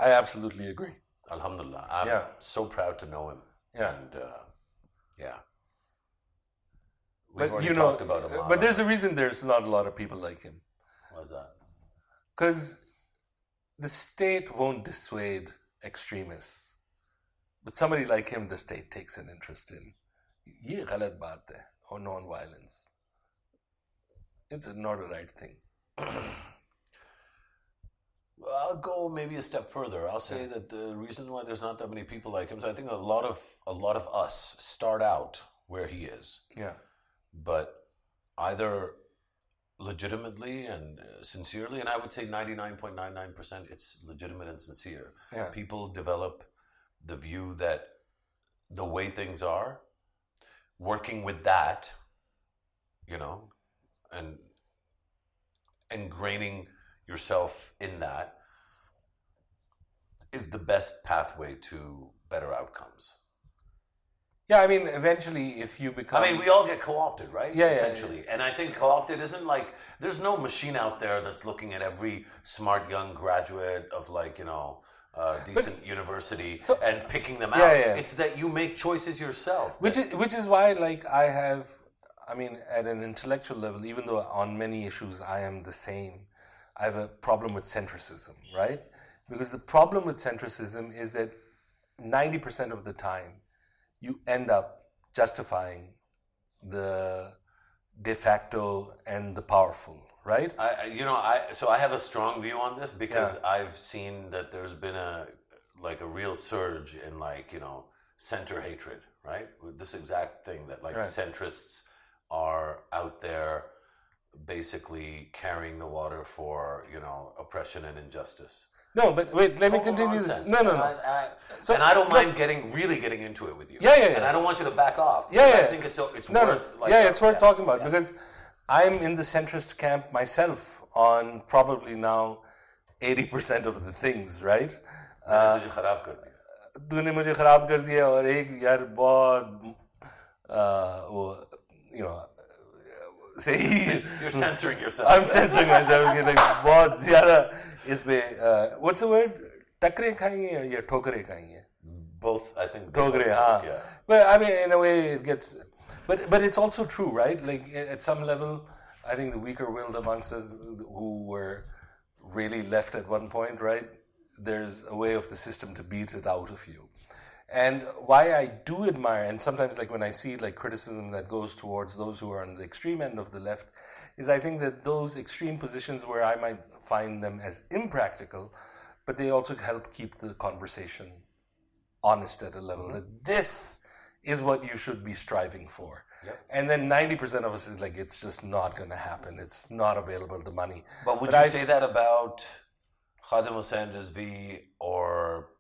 I absolutely agree. Alhamdulillah. I'm Yeah. so proud to know him. Yeah. And uh, yeah. We've But already you know, talked about him. but there's a reason there's not a lot of people like him What's that? because the state won't dissuade extremists, but somebody like him, the state takes an interest in. ये गलत बात है or non-violence. It's not a right thing. Well, I'll go maybe a step further. I'll say that the reason why there's not that many people like him is I think a lot of a lot of us start out where he is, Yeah. but either legitimately and uh, sincerely, and I would say 99.99% it's legitimate and sincere. Yeah. People develop the view that the way things are, working with that, you know, and ingraining yourself in that is the best pathway to better outcomes. Yeah, I mean, eventually, if you become. I mean, we all get co-opted, right? Yeah, yeah, essentially. And I think co-opted isn't like there's no machine out there that's looking at every smart young graduate of like you know uh, decent university So- and picking them Yeah, out. yeah. It's that you make choices yourself. which is which is why like i have i mean at an intellectual level even though on many issues i am the same i have a problem with centricism right because the problem with centricism is that 90% of the time you end up justifying the de facto and the powerful, right? I, you know, I so I have a strong view on this because Yeah. I've seen that there's been a like a real surge in like you know center hatred, right? With this exact thing that like Right. centrists are out there basically carrying the water for you know oppression and injustice. No, but wait, let me Total continue nonsense. this. No, no, And no. I, I, So, and I don't look- mind getting really getting into it with you. Yeah, yeah, And yeah. I don't want you to back off. Yeah, because yeah. I think it's it's No, no. worth. Like, yeah, uh, it's worth yeah, talking about yeah. because I'm in the centrist camp myself on probably now 80% of the things, right? मैंने तुझे खराब कर दिया. तूने मुझे खराब कर दिया और एक यार बहुत uh, वो you know सही You're censoring yourself. I'm censoring myself कि like बहुत ज़्यादा इस पे uh, what's the word टकरे खाएंगे या ठोकरे खाएंगे both, I think. they Togre, both huh? work, Yeah. But I mean, in a way, it gets. But but it's also true, right? Like at some level, I think the weaker-willed amongst us, who were really left at one point, right? There's a way of the system to beat it out of you. And why I do admire, and sometimes like when I see like criticism that goes towards those who are on the extreme end of the left, is I think that those extreme positions where I might find them as impractical, but they also help keep the conversation honest at a level mm-hmm. that this is what you should be striving for. And then 90% of us is like, it's just not going to happen. It's not available, the money. But would But you I- say that about Khadim Hussain Rizvi or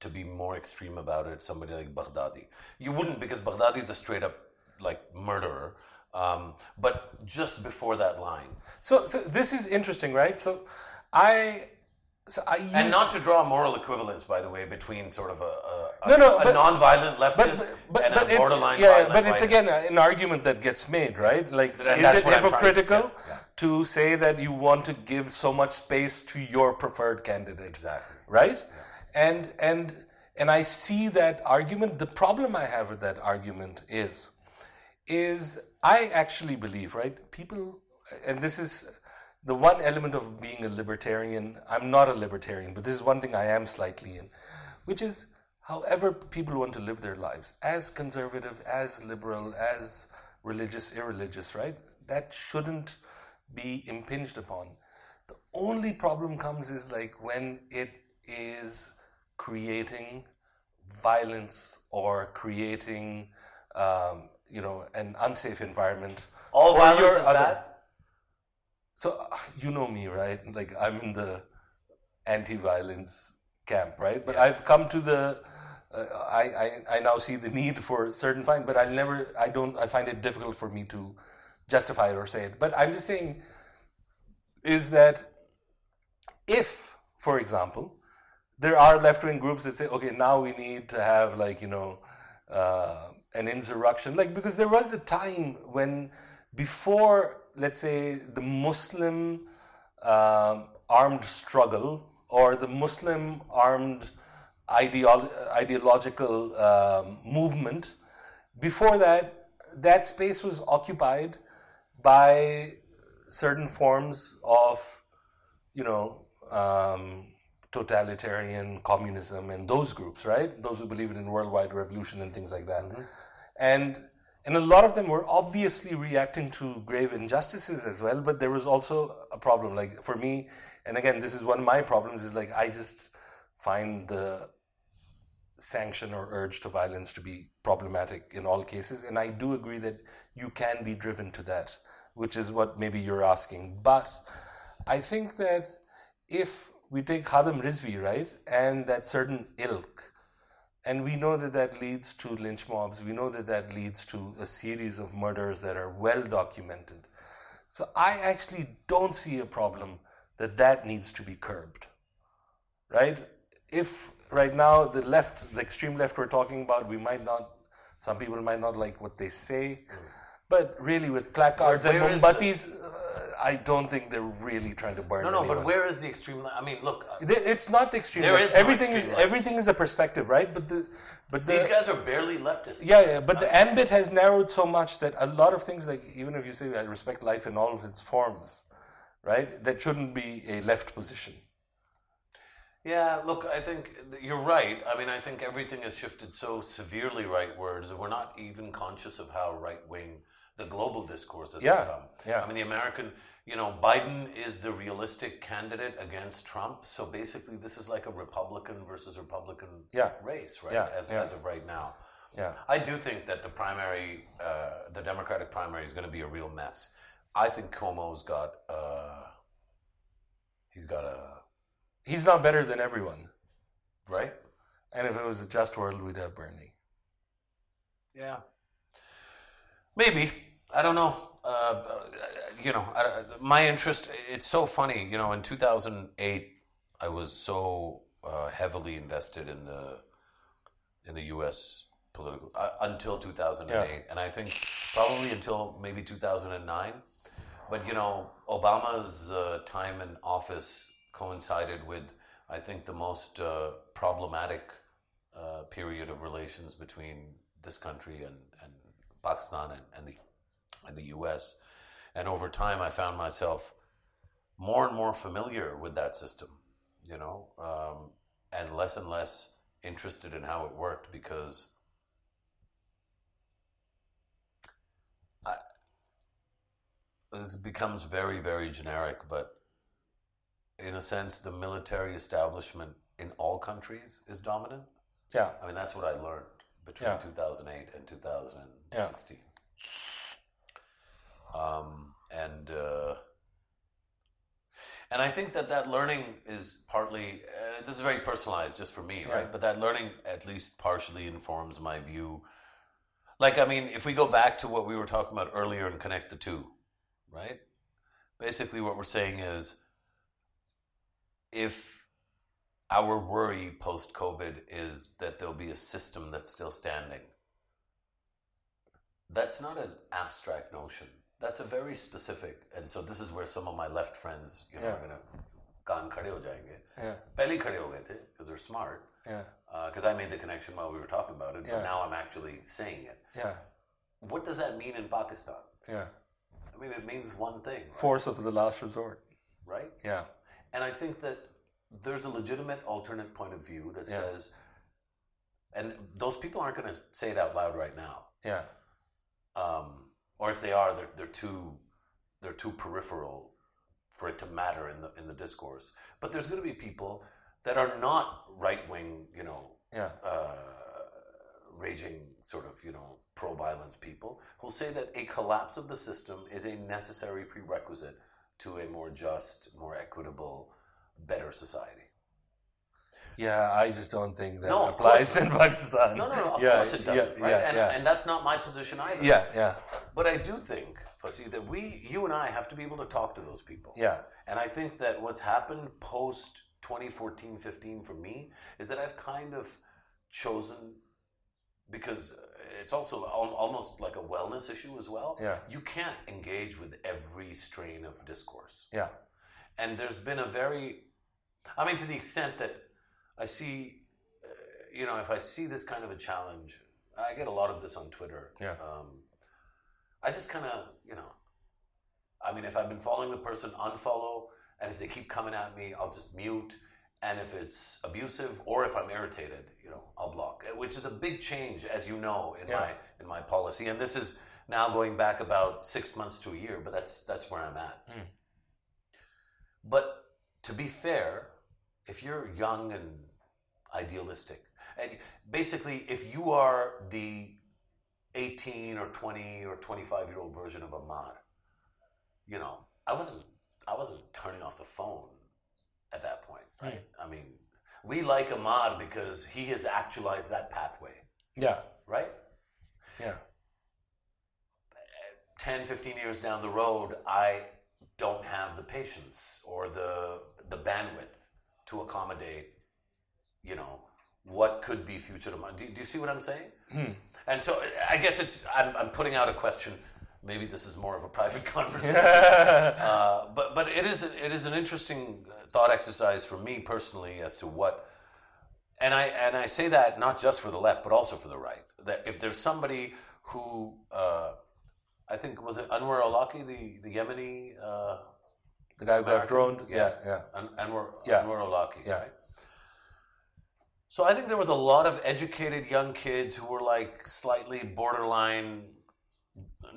to be more extreme about it, somebody like Baghdadi? You wouldn't because Baghdadi is a straight up like murderer. Um, but just before that line, So, so this is interesting, right? So I, so I and not to draw a moral equivalence, by the way, between sort of a, a, a, No, no, a but- non-violent leftist but, and but a it's, borderline yeah, violent but it's rightist. again an argument that gets made, right? Like, And is that's it what to- hypocritical yeah, yeah. to say that you want to give so much space to your preferred candidate? Exactly. right? And and and I see that argument. The problem I have with that argument is, is I actually believe, right? People, and this is the one element of being a libertarian. I'm not a libertarian, but this is one thing I am slightly in, which is however people want to live their lives, as conservative, as liberal, as religious, irreligious, right? That shouldn't be impinged upon. The only problem comes is like when it is creating violence or creating, um, you know, an unsafe environment. All violence is other- bad. So uh, you know me, right? Like I'm in the anti-violence camp, right? But I've come to the. Uh, I, I I now see the need for certain fine, but I never. I don't. I find it difficult for me to justify it or say it. But I'm just saying, is that if, for example, there are left-wing groups that say, okay, now we need to have like you know uh, an insurrection, like because there was a time when before, let's say, the Muslim um, armed struggle or the Muslim armed ideolo- ideological um, movement, before that, that space was occupied by certain forms of, you know, um, totalitarian communism and those groups, right? Those who believe in worldwide revolution and things like that. And and a lot of them were obviously reacting to grave injustices as well, but there was also a problem. Like for me, and again, this is one of my problems, is like I just find the sanction or urge to violence to be problematic in all cases. And I do agree that you can be driven to that, which is what maybe you're asking. But I think that if we take Khadim Rizvi, right, and that certain ilk, and we know that that leads to lynch mobs, we know that that leads to a series of murders that are well documented. So I actually don't see a problem that that needs to be curbed right? If right now the left, the extreme left we're talking about, we might not, some people might not like what they say, but really with placards and where is the- mombatis, uh, I don't think they're really trying to burn. No, no, anyone. but where is the extreme? li- I mean, look, uh, It's not the extreme. There left. is no everything is left. everything is a perspective, right? But the but the these guys are barely leftists. yeah, yeah, but the ambit has narrowed so much that a lot of things, like even if you say I respect life in all of its forms, right? That shouldn't be a left position. Yeah, look, I think you're right. I mean, I think everything has shifted so severely rightwards that we're not even conscious of how right wing the global discourse has Yeah, become. yeah. I mean, the American, you know, Biden is the realistic candidate against Trump. So basically, this is like a Republican versus Republican Yeah. race, right? Yeah, As, yeah. as of right now. Yeah. I do think that the primary, uh, the Democratic primary, is going to be a real mess. I think Cuomo's got, uh, he's got a He's not better than everyone. right. And if it was a just world, we'd have Bernie. Yeah. Maybe. I don't know. Uh, you know, I, my interest, it's so funny. You know, in 2008, I was so uh, heavily invested in the in the U.S. political uh, until 2008, Yeah. and I think probably until maybe 2009. But you know, Obama's uh, time in office coincided with, I think, the most uh, problematic uh, period of relations between this country and, and Pakistan and, and the and the U.S. And over time, I found myself more and more familiar with that system, you know, um, and less and less interested in how it worked because I, this becomes very, very generic, but in a sense, the military establishment in all countries is dominant. Yeah. I mean, that's what I learned between Yeah. 2008 and 2016. Um, and uh, and I think that that learning is partly, uh, this is very personalized just for me, Yeah. right? But that learning at least partially informs my view. Like, I mean, if we go back to what we were talking about earlier and connect the two, right? Basically, what we're saying is if our worry post COVID is that there'll be a system that's still standing. That's not an abstract notion. That's a very specific, and so this is where some of my left friends, you know, yeah. are gonna kaan khade ho jayenge. Yeah. Pehle khade ho gaye because they're smart. Yeah. Because uh, I made the connection while we were talking about it, yeah. but now I'm actually saying it. Yeah. What does that mean in Pakistan? Yeah. I mean, it means one thing. Right? Force of the last resort. Right. Yeah. And I think that there's a legitimate alternate point of view that Yeah. says, and those people aren't going to say it out loud right now, Yeah. um, or if they are, they're, they're too they're too peripheral for it to matter in the in the discourse. But there's going to be people that are not right wing, you know, Yeah. uh, raging sort of you know pro violence people who'll say that a collapse of the system is a necessary prerequisite to a more just, more equitable, better society. Yeah. I just don't think that No, applies in Pakistan. No, no, no. Of yeah, course it doesn't, yeah, right? Yeah. and, yeah. and that's not my position either. yeah. Yeah. But I do think, Fasi, that we, you and I, have to be able to talk to those people. Yeah. And I think that what's happened post 2014 15 for me is that I've kind of chosen, because it's also al- almost like a wellness issue as well. Yeah. You can't engage with every strain of discourse. Yeah. And there's been a very, I mean, to the extent that I see, uh, you know, if I see this kind of a challenge, I get a lot of this on Twitter. Yeah. Um, I just kind of, you know, I mean, if I've been following the person, unfollow, and if they keep coming at me, I'll just mute. And if it's abusive or if I'm irritated, you know, I'll block. uh, Which is a big change, as you know, in Yeah. my in my policy. And this is now going back about six months to a year, but that's that's where I'm at. Mm. But to be fair, if you're young and idealistic, and basically if you are the 18 or 20 or 25 year old version of Ahmad, you know, I wasn't I wasn't turning off the phone at that point. Right. I mean, we like Ahmad because he has actualized that pathway, Yeah. right? Yeah. 10, 15 years down the road, I don't have the patience or the the bandwidth to accommodate, you know, what could be future demand. Do, do you see what I'm saying? And so I guess it's I'm, I'm putting out a question. Maybe this is more of a private conversation. uh, but but it is it is an interesting thought exercise for me personally as to what and I and I say that not just for the left but also for the right. That if there's somebody who uh, I think was it Anwar al-Awlaki, the the Yemeni uh, the guy who got droned. Yeah. Yeah. Yeah. An- Anwar Yeah. Anwar al-Awlaki, Yeah. right? So I think there was a lot of educated young kids who were like slightly borderline,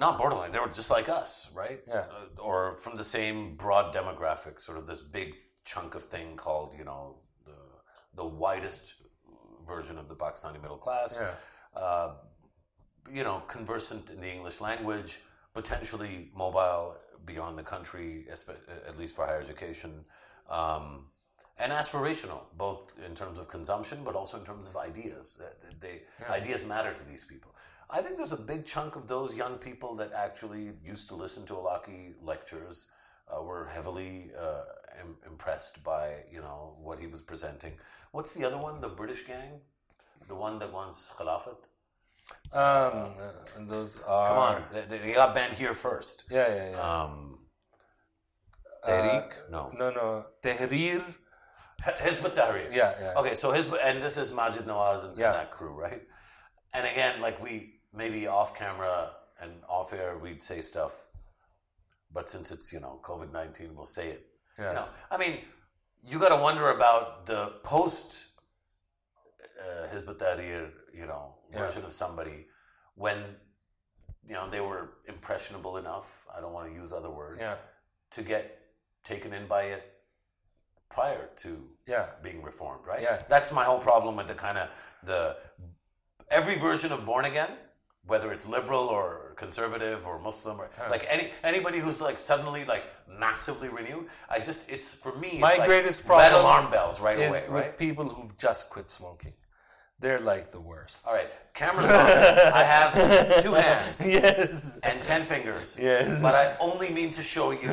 not borderline, they were just like us, right? Yeah. Uh, or from the same broad demographic, sort of this big chunk of thing called, you know, the, the widest version of the Pakistani middle class. Yeah. Uh, you know, conversant in the English language, potentially mobile beyond the country, at least for higher education. Um, and aspirational, both in terms of consumption, but also in terms of ideas. They, Ideas matter to these people. I think there's a big chunk of those young people that actually used to listen to Alaki lectures, uh, were heavily uh, im- impressed by you know what he was presenting. What's the other one? The British gang, the one that wants Khilafat. Um, uh, and those are. Come on, they, they got banned here first. Yeah, yeah, yeah. Um, Tehreek? no. no, no. Tehrir. Hizb ut-Tahrir. Yeah, yeah. Okay, so his and this is Maajid Nawaz and, and that crew, right? And again, like we maybe off camera and off air, we'd say stuff, but since it's you know COVID nineteen, we'll say it. Yeah. You know, I mean, you got to wonder about the post uh, Hizb ut-Tahrir, you know, Yeah. version of somebody when you know they were impressionable enough. I don't want to use other words Yeah, to get taken in by it prior to yeah. being reformed, right? Yes. That's my whole problem with the kind of the every version of born again, whether it's liberal or conservative or Muslim or like any anybody who's like suddenly like massively renewed. I just it's for me. It's My like greatest red problem alarm bells right away, with right? people who've just quit smoking. They're like the worst. All right, cameras on. I have two hands Yes. and ten fingers. Yes. But I only mean to show you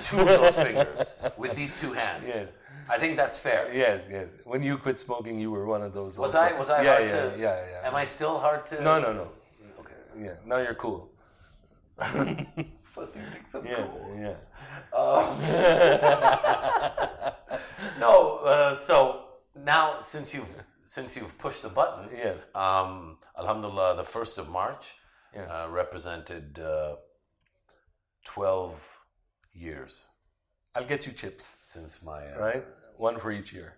two of those fingers with these two hands. Yes. I think that's fair. Yes, yes. When you quit smoking, you were one of those. Was also. I was I yeah, hard yeah, to? Yeah, yeah. Am I still hard to? No, no, no. Okay. Yeah, now you're cool. Fasi thinks I'm Yeah, cool. yeah. No, uh, so now since you've since you've pushed the button, Yes. um, Alhamdulillah, the first of March Yeah. uh, represented uh, twelve years I'll get you chips, since my uh, right? One for each year.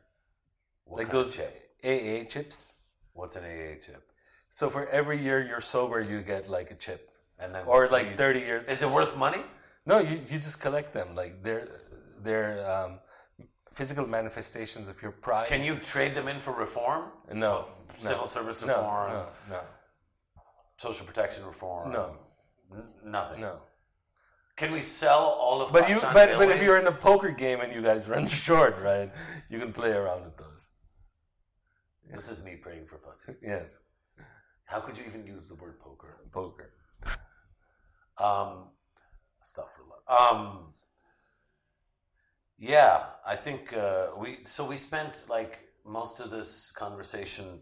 What like those chip? AA chips. What's an AA chip? So for every year you're sober, you get like a chip, And then or like you- thirty years. Is it worth money? No, you, you just collect them. Like they're they're um, physical manifestations of your pride. Can you trade them in for reform? No, Civil no, service reform, no, no, social protection reform? no, N- nothing. no. Can we sell all of But you, but, but if you're in a poker game and you guys run short, right? You can play around with those. This is me praying for Fasi. Yes, How could you even use the word poker? poker. Um, astaghfirullah. Um, yeah, I think uh, we. So we spent like most of this conversation.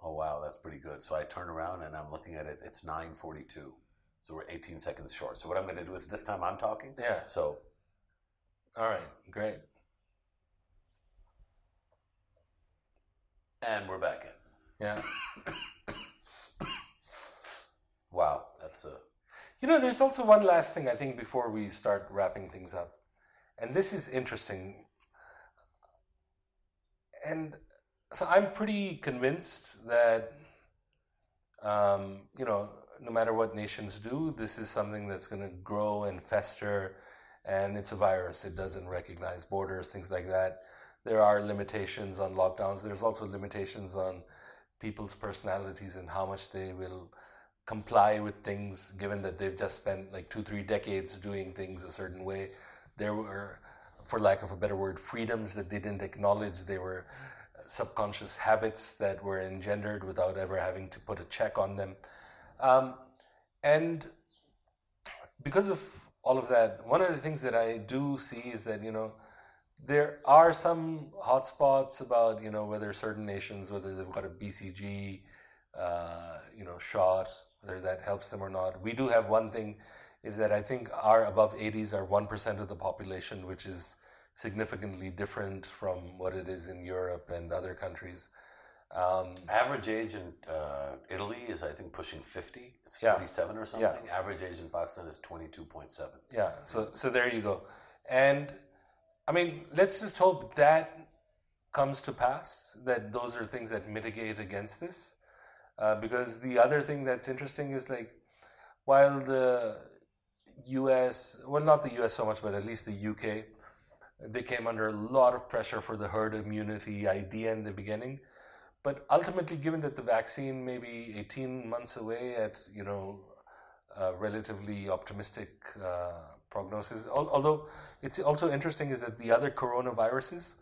Oh wow, that's pretty good. So I turn around and I'm looking at it. It's nine forty-two. So we're eighteen seconds short. So what I'm going to do is this time I'm talking. Yeah. So All right. Great. and we're back in. Yeah. Wow, that's a. You know, there's also one last thing I think before we start wrapping things up, and this is interesting. And so I'm pretty convinced that, um, you know, no matter what nations do, this is something that's going to grow and fester, and it's a virus. It doesn't recognize borders, things like that. There are limitations on lockdowns. There's also limitations on people's personalities and how much they will comply with things given that they've just spent like two three decades doing things a certain way. There were for lack of a better word freedoms that they didn't acknowledge. They were subconscious habits that were engendered without ever having to put a check on them. Um, and because of all of that one of the things that i do see is that you know there are some hotspots about you know whether certain nations whether they've got a bcg uh, you know shot whether that helps them or not we do have one thing is that i think our above 80s are 1% of the population which is significantly different from what it is in europe and other countries um, Average age in uh, Italy is, I think, pushing 50. It's Yeah. 47 or something. Yeah. Average age in Pakistan is 22.7. Yeah, so so there you go. And I mean, let's just hope that comes to pass, that those are things that mitigate against this. Uh, because the other thing that's interesting is like, while the US, well, not the US so much, but at least the UK, they came under a lot of pressure for the herd immunity idea in the beginning. But ultimately, given that the vaccine may be 18 months away at, you know, relatively optimistic uh, prognosis, although it's also interesting is that the other coronaviruses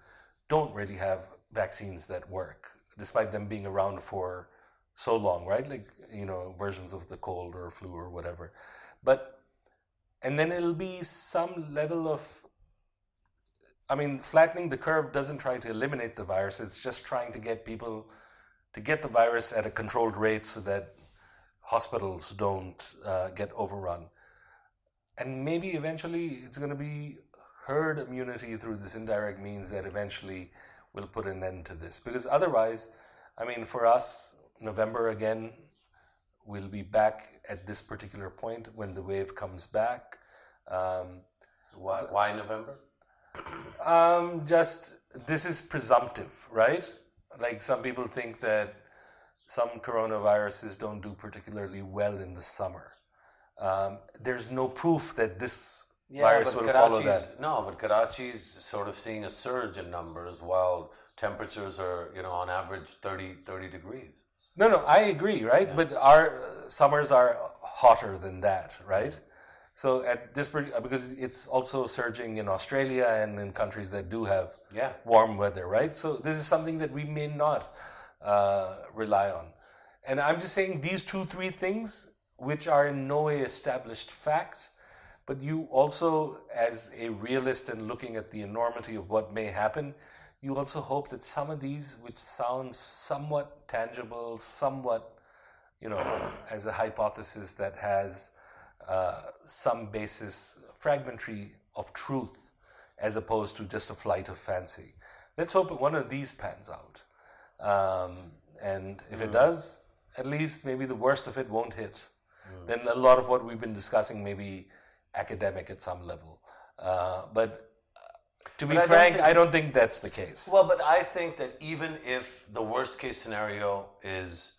don't really have vaccines that work, despite them being around for so long, right? Like, you know, versions of the cold or flu or whatever. But, and then it'll be some level of I mean, flattening the curve doesn't try to eliminate the virus. It's just trying to get people to get the virus at a controlled rate so that hospitals don't uh, get overrun. And maybe eventually it's going to be herd immunity through this indirect means that eventually will put an end to this. Because otherwise, I mean, for us, November again, we'll be back at this particular point when the wave comes back. Um, why, why November? Um, just this is presumptive, right? Like some people think that some coronaviruses don't do particularly well in the summer. Um, there's no proof that this yeah, virus will follow that. No, but Karachi's sort of seeing a surge in numbers while temperatures are, you know, on average 30, 30 degrees. No, no, I agree, right? Yeah. But our summers are hotter than that, right? So at this because it's also surging in Australia and in countries that do have yeah. warm weather, right? So this is something that we may not uh, rely on. And I'm just saying these two, three things, which are in no way established fact, but you also, as a realist and looking at the enormity of what may happen, you also hope that some of these, which sound somewhat tangible, somewhat, you know, as a hypothesis that has uh, some basis, fragmentary of truth, as opposed to just a flight of fancy. Let's hope one of these pans out. Um, and if mm. it does, at least maybe the worst of it won't hit. Mm. Then a lot of what we've been discussing may be academic at some level. Uh, but to be but frank, I don't, think, I don't think that's the case. Well, but I think that even if the worst case scenario is,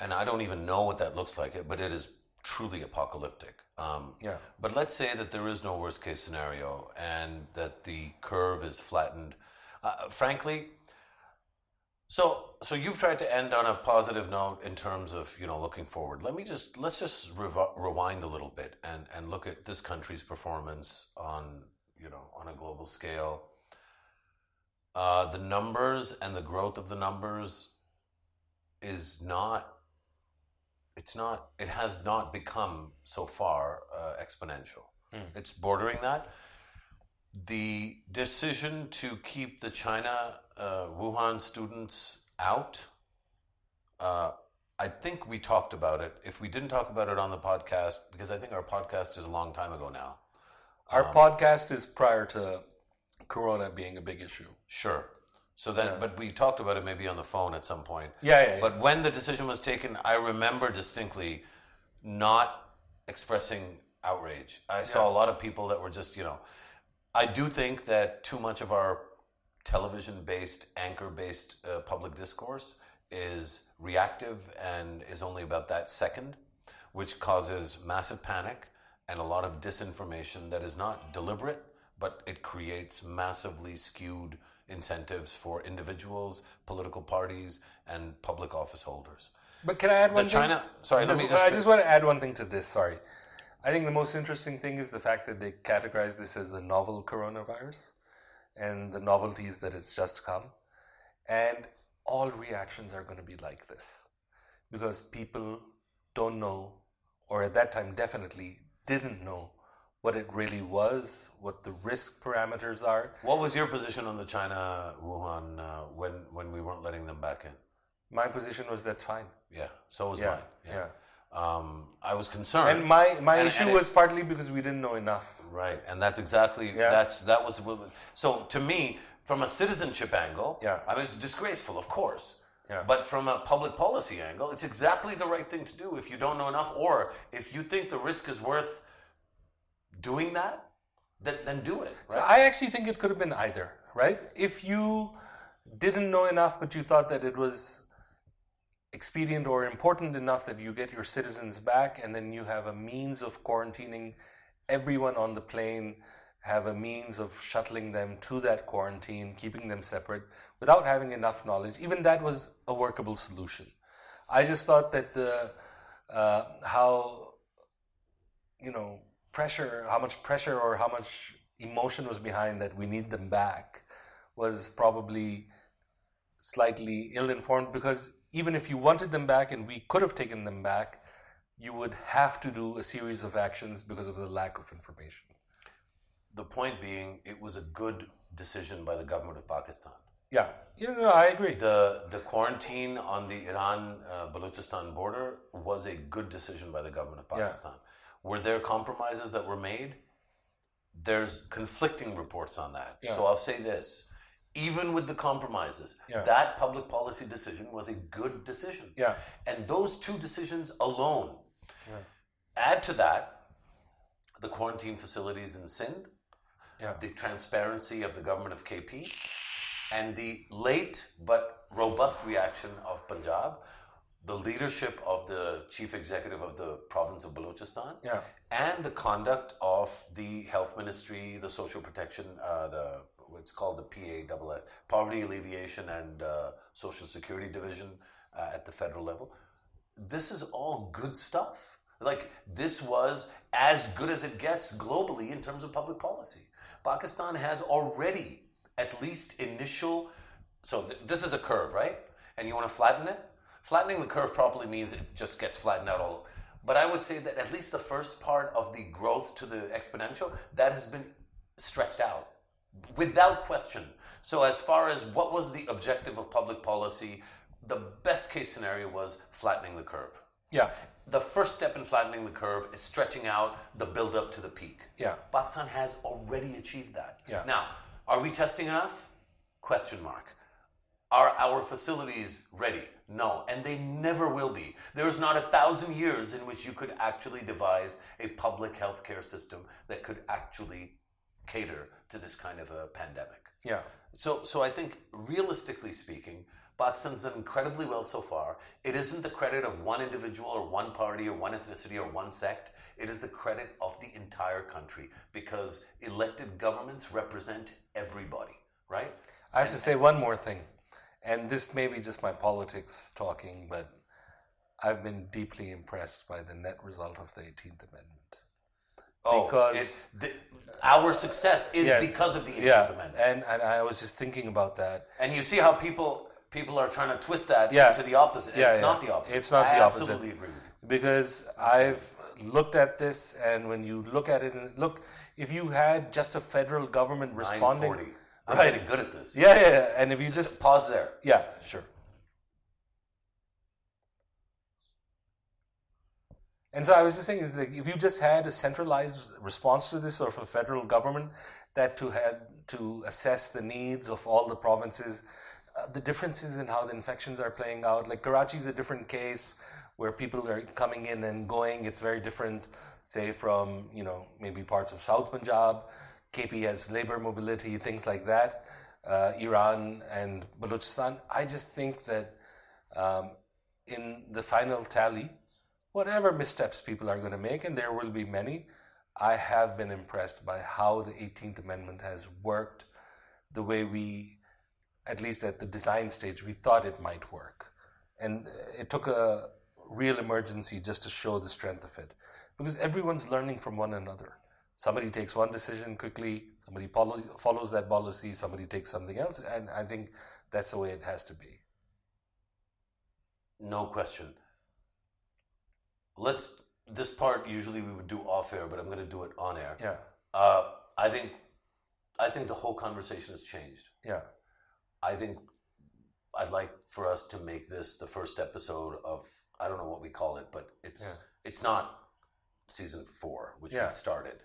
and I don't even know what that looks like, but it is truly apocalyptic. Um, yeah. But let's say that there is no worst case scenario and that the curve is flattened. Uh, frankly, so so you've tried to end on a positive note in terms of you know looking forward. Let me just let's just rev- rewind a little bit and and look at this country's performance on you know on a global scale. Uh, the numbers and the growth of the numbers is not it's not it has not become so far uh, exponential mm. it's bordering that the decision to keep the china uh, wuhan students out uh, i think we talked about it if we didn't talk about it on the podcast because i think our podcast is a long time ago now our um, podcast is prior to corona being a big issue sure so then, yeah. but we talked about it maybe on the phone at some point. Yeah, yeah. But when the decision was taken, I remember distinctly not expressing outrage. I yeah. saw a lot of people that were just, you know, I do think that too much of our television based, anchor based uh, public discourse is reactive and is only about that second, which causes massive panic and a lot of disinformation that is not deliberate, but it creates massively skewed incentives for individuals, political parties, and public office holders. But can I add one China, thing? Sorry, just, let me just. I just want to add one thing to this. Sorry. I think the most interesting thing is the fact that they categorize this as a novel coronavirus, and the novelty is that it's just come, and all reactions are going to be like this, because people don't know, or at that time definitely didn't know what it really was, what the risk parameters are. What was your position on the China Wuhan uh, when when we weren't letting them back in? My position was that's fine. Yeah, so was yeah, mine. Yeah. yeah. Um, I was concerned, and my my and, issue and was partly because we didn't know enough. Right, and that's exactly yeah. that's that was so to me from a citizenship angle. Yeah, I mean it's disgraceful, of course. Yeah. But from a public policy angle, it's exactly the right thing to do if you don't know enough, or if you think the risk is worth doing that, then, then do it. Right? So I actually think it could have been either, right? If you didn't know enough, but you thought that it was expedient or important enough that you get your citizens back, and then you have a means of quarantining everyone on the plane, have a means of shuttling them to that quarantine, keeping them separate without having enough knowledge, even that was a workable solution. I just thought that the uh, how you know pressure, how much pressure or how much emotion was behind that we need them back was probably slightly ill-informed because even if you wanted them back and we could have taken them back, you would have to do a series of actions because of the lack of information. The point being, it was a good decision by the government of Pakistan. Yeah, you know, I agree. The the quarantine on the Iran uh, Balochistan border was a good decision by the government of Pakistan. Yeah. Were there compromises that were made? There's conflicting reports on that. Yeah. So I'll say this even with the compromises, yeah. that public policy decision was a good decision. Yeah. And those two decisions alone yeah. add to that the quarantine facilities in Sindh, yeah. the transparency of the government of KP, and the late but robust reaction of Punjab, the leadership of the chief executive of the province of Balochistan, yeah. and the conduct of the health ministry, the social protection, uh, the it's called the PASS, Poverty Alleviation and uh, Social Security Division uh, at the federal level. This is all good stuff. Like, this was as good as it gets globally in terms of public policy. Pakistan has already at least initial. So, th- this is a curve, right? And you want to flatten it? Flattening the curve probably means it just gets flattened out all. But I would say that at least the first part of the growth to the exponential, that has been stretched out without question. So, as far as what was the objective of public policy, the best case scenario was flattening the curve. Yeah. The first step in flattening the curve is stretching out the build up to the peak. Yeah. Pakistan has already achieved that. Yeah. Now, are we testing enough? Question mark. Are our facilities ready? No, and they never will be. There is not a thousand years in which you could actually devise a public healthcare system that could actually cater to this kind of a pandemic. Yeah. So, so I think realistically speaking, Pakistan's done incredibly well so far. It isn't the credit of one individual or one party or one ethnicity or one sect. It is the credit of the entire country because elected governments represent everybody, right? I have and, to say one more thing, and this may be just my politics talking, but I've been deeply impressed by the net result of the 18th Amendment. Oh, because the, our success is yeah, because of the 18th yeah, Amendment. And, and I was just thinking about that. And you see how people people are trying to twist that yeah. to the opposite. Yeah, it's not the opposite. It's not I the opposite. I absolutely agree with you. Because absolutely. I've looked at this, and when you look at it, and look, if you had just a federal government responding. I'm right. getting good at this. Yeah, yeah, yeah. And if you just, just pause there. Yeah, sure. And so I was just saying is that if you just had a centralized response to this, or for federal government that to had to assess the needs of all the provinces, the differences in how the infections are playing out. Like Karachi is a different case where people are coming in and going. It's very different, say from you know maybe parts of South Punjab. KP has labor mobility, things like that. Uh, Iran and Balochistan. I just think that um, in the final tally whatever missteps people are going to make, and there will be many, I have been impressed by how the 18th Amendment has worked the way we, at least at the design stage, we thought it might work. And it took a real emergency just to show the strength of it. Because everyone's learning from one another. Somebody takes one decision quickly, somebody follows, follows that policy, somebody takes something else, and I think that's the way it has to be. No question let's this part usually we would do off air, but I'm going to do it on air. Yeah. Uh, I think I think the whole conversation has changed. Yeah. I think I'd like for us to make this the first episode of I don't know what we call it, but it's yeah. it's not season four, which yeah. we started.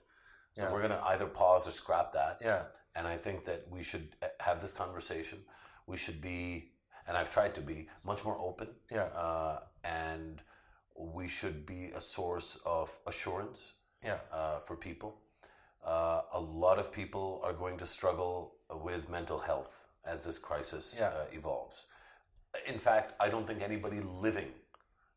So yeah. we're gonna either pause or scrap that. Yeah. And I think that we should have this conversation. We should be, and I've tried to be much more open. Yeah. Uh, and we should be a source of assurance yeah. uh, for people. Uh, a lot of people are going to struggle with mental health as this crisis Yeah. uh, evolves. In fact, I don't think anybody living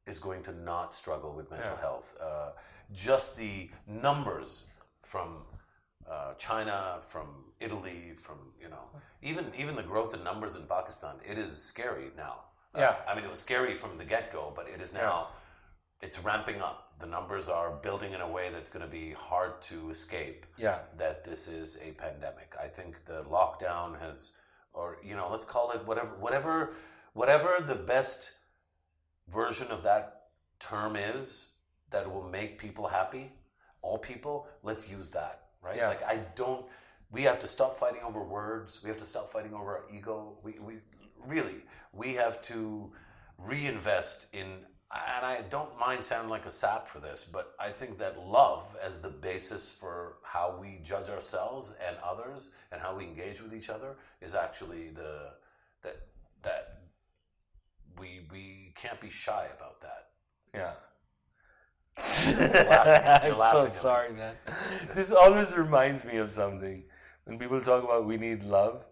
is going to not struggle with mental Yeah. health. Uh, just the numbers from uh, China, from Italy, from you know, even even the growth in numbers in Pakistan, it is scary now. Uh, Yeah. I mean, it was scary from the get go, but it is now. It's ramping up. The numbers are building in a way that's going to be hard to escape. Yeah. That this is a pandemic. I think the lockdown has, or you know, let's call it whatever, whatever, whatever the best version of that term is that will make people happy, all people, let's use that, right? Yeah. Like I don't we have to stop fighting over words. We have to stop fighting over our ego. We we really we have to reinvest in and I don't mind sounding like a sap for this, but I think that love as the basis for how we judge ourselves and others and how we engage with each other is actually the that that we we can't be shy about that. Yeah. laughing- you're I'm so sorry, man. This always reminds me of something. When people talk about we need love,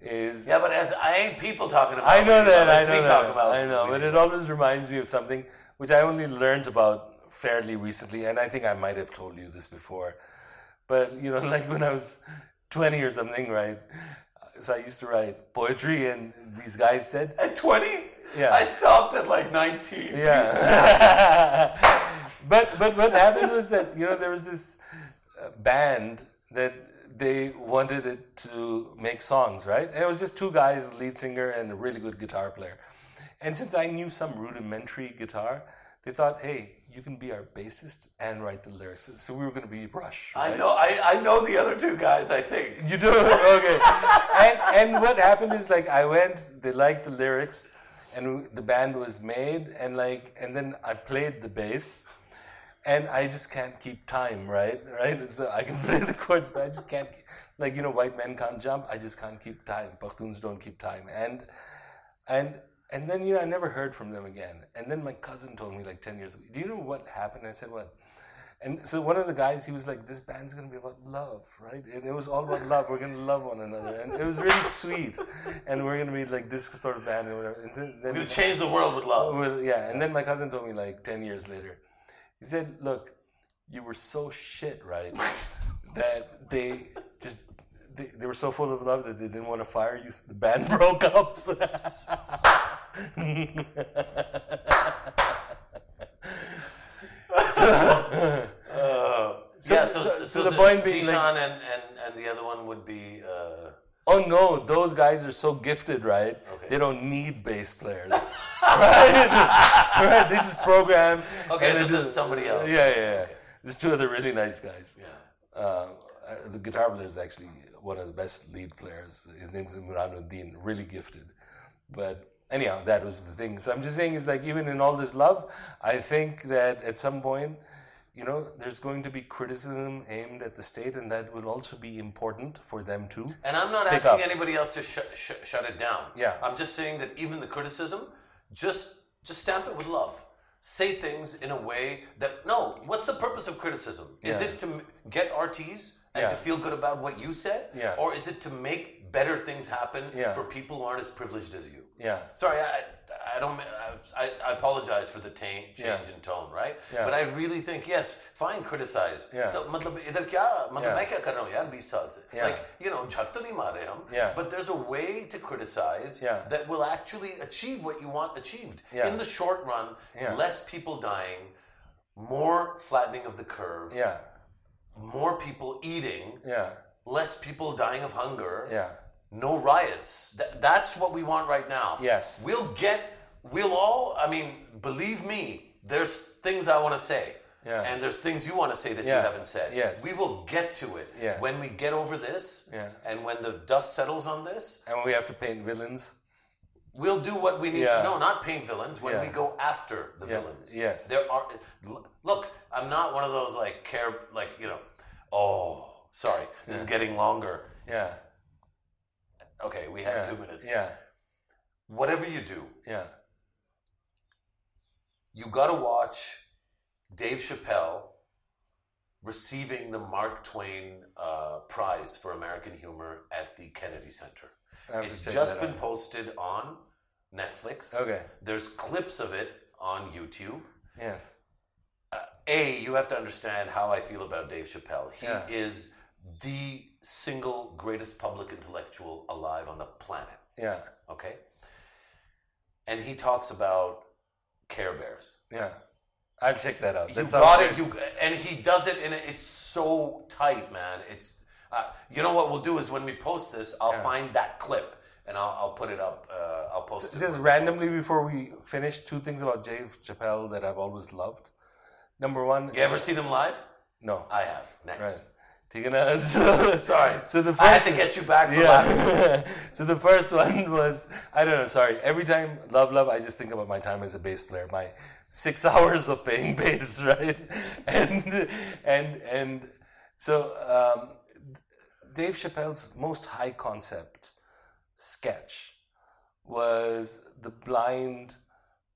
is Yeah, but as I ain't people talking about. I know that. I know me that. talking about. I know, but it always reminds me of something which I only learned about fairly recently, and I think I might have told you this before. But you know, like when I was twenty or something, right? So I used to write poetry, and these guys said, At 20? Yeah. I stopped at like 19. Yeah. but but what happened was that you know there was this uh, band that they wanted it to make songs, right? And it was just two guys, the lead singer and a really good guitar player. And since I knew some rudimentary guitar, they thought, hey, you can be our bassist and write the lyrics. So we were going to be Rush. I know I, I know the other two guys, I think. You do okay. and and what happened is like I went, they liked the lyrics, and the band was made, and like and then I played the bass, and I just can't keep time, right? Right. So I can play the chords, but I just can't. Like you know, white men can't jump. I just can't keep time. Pakhtuns don't keep time, and and. And then you know I never heard from them again. And then my cousin told me like ten years ago. Do you know what happened? I said what? And so one of the guys, he was like, "This band's gonna be about love, right?" And it was all about love. We're gonna love one another, and it was really sweet. And we're gonna be like this sort of band, and whatever. And then, then We're gonna change the world with love. well, yeah. And then my cousin told me like ten years later, he said, "Look, you were so shit, right? that they just they, they were so full of love that they didn't want to fire you. So the band broke up." Uh, yeah, so, so- so, so the the, point being, like- and, and, and the other one would be. Uh, Oh no, those guys are so gifted, right? Okay. They don't need bass players, right? right? They just program. Okay, so this is somebody else. Yeah, yeah, yeah. There's two other really nice guys. yeah. Uh, uh, the guitar player is actually one of the best lead players. His name is Imranuddin, really gifted. But anyhow, that was the thing. So I'm just saying, is like even in all this love, I think that at some point, you know, there's going to be criticism aimed at the state, and that will also be important for them too. And I'm not asking up. anybody else to sh- sh- shut it down. Yeah. I'm just saying that even the criticism, just just stamp it with love. Say things in a way that no. What's the purpose of criticism? Is Yeah. it to get RTs and Yeah. to feel good about what you said, Yeah. or is it to make better things happen for people who aren't as privileged as you? Yeah. Sorry, I, I don't. I, I apologize for the ta- change Yeah. in tone, right? Yeah. But I really think yes, fine, criticize. Yeah. तो मतलब इधर क्या मतलब Yeah. मैं क्या कर रहा हूँ यार 20 साल से Yeah. like you know झक तो नहीं मारे हम Yeah. but there's a way to criticize Yeah. that will actually achieve what you want achieved Yeah. in the short run Yeah. less people dying more flattening of the curve Yeah. more people eating Yeah. less people dying of hunger Yeah. no riots. Th- that's what we want right now. Yes. We'll get, we'll all, I mean, believe me, there's things I want to say. Yeah. And there's things you want to say that you haven't said. Yes. We will get to it. Yeah. When we get over this Yeah. and when the dust settles on this, And we have to paint villains. we'll do what we need Yeah. to know, not paint villains, when Yeah. we go after the Yeah. villains. Yes. There are, look, I'm not one of those like care, like, you know, oh, sorry, this is getting longer. Yeah. Okay, we have Yeah. two minutes. Yeah. Whatever you do, Yeah. you got to watch Dave Chappelle receiving the Mark Twain uh, Prize for American Humor at the Kennedy Center. I have to It's just been out. posted on Netflix. Okay. There's clips of it on YouTube. Yes. Uh, A, you have to understand how I feel about Dave Chappelle. He Yeah. is the single greatest public intellectual alive on the planet. Yeah. Okay? And he talks about Care Bears. Yeah. I'll check that out. You got it. You and he does it, and it's so tight, man. It's uh, you know what we'll do is when we post this, I'll Yeah. find that clip and I'll, I'll put it up. Uh, I'll post it. Just randomly post before we finish, two things about Dave Chappelle that I've always loved. Number one. You ever seen him live? no, I have. Next. right. Tigana, so, Sorry. So the first, I had to get you back for laughing. yeah. so the first one was I don't know. Sorry. Every time love love, I just think about my time as a bass player. My six hours of playing bass, right? And and and so um, Dave Chappelle's most high concept sketch was the blind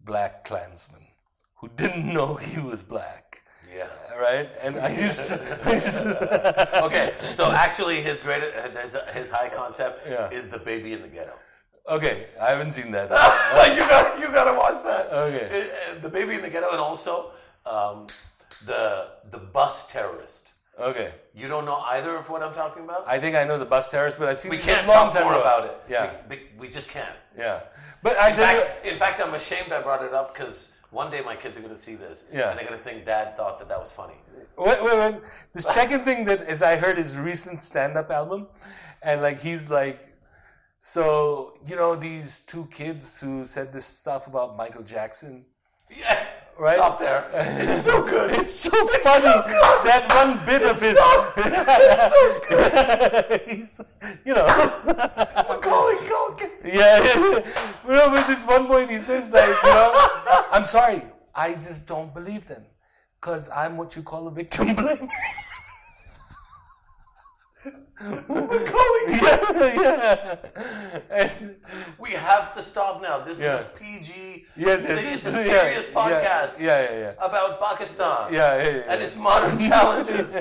black Klansman who didn't know he was black. Yeah. Right, and I used to, I used to Okay, so actually, his great his, his high concept Yeah. is the baby in the ghetto. Okay, I haven't seen that. you got you got to watch that. Okay. It- uh, the baby in the ghetto, and also um, the the bus terrorist. Okay, You don't know either of what I'm talking about. I think I know the bus terrorist, but I've seen we can't talk more ago. about it. Yeah, we, we- just can't. yeah. But I In tell you, in fact, I'm ashamed I brought it up because one day my kids are going to see this, Yeah. and they're going to think Dad thought that that was funny. wait, wait, wait. The second thing that is, I heard his recent stand-up album, and like he's like, so you know these two kids who said this stuff about Michael Jackson. Yeah, Right? stop there. It's so good. It's so funny that one bit of it. It's so good. You know. Macaulay Culkin. Yeah, you know, but this one point he says like, you know, I'm sorry, I just don't believe them, cause I'm what you call a victim blame. Macaulay. yeah, yeah. And- We have to stop now. This Yeah. is a PG. yes, yes. It's a serious yeah, podcast Yeah, yeah, yeah, about Pakistan yeah, yeah, yeah. and its modern challenges,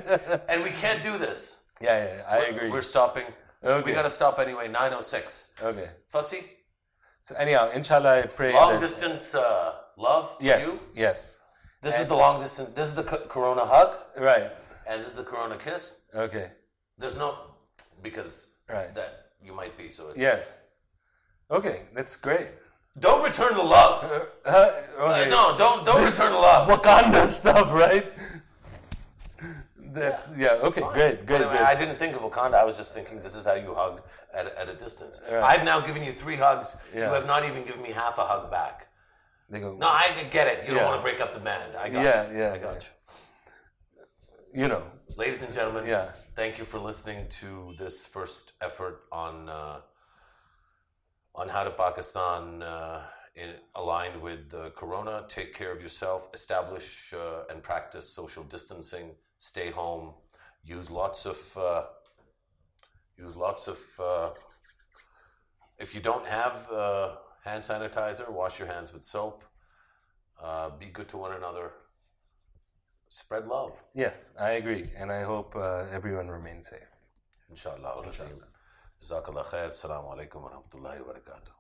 and we can't do this. yeah, yeah, I agree. We're stopping. Okay. We got to stop anyway. Nine oh six. okay. Fasi. So anyhow, inshallah, I pray. Long distance uh, love to Yes, you. yes, This is the long distance. This is the Corona hug, right. and this is the Corona kiss. Okay, There's no because Right. that you might be so. It's, yes. Okay, that's great. Don't return the love. Uh, uh, okay. Uh, no, don't don't return the love. Wakanda stuff, right? That's yeah. okay, great, great, Anyway, great. I didn't think of Wakanda. I was just thinking this is how you hug at, a- at a distance. Right. I've now given you three hugs. Yeah. You have not even given me half a hug back. They go, No, I get it. You don't want to break up the band. I got Yeah, you. yeah, I got yeah. you. you know, Ladies and gentlemen, Yeah. Thank you for listening to this first effort on uh, on how to Pakistan uh, in, aligned with uh, Corona. Take care of yourself. Establish uh, and practice social distancing. Stay home. Use lots of uh, use lots of. Uh, if you don't have hand sanitizer, wash your hands with soap. Be good to one another spread love. Yes, I agree, and I hope uh, everyone remains safe. Inshallah. Inshallah. Jazakallah khair. Assalamu alaikum wa rahmatullahi wa barakatuh.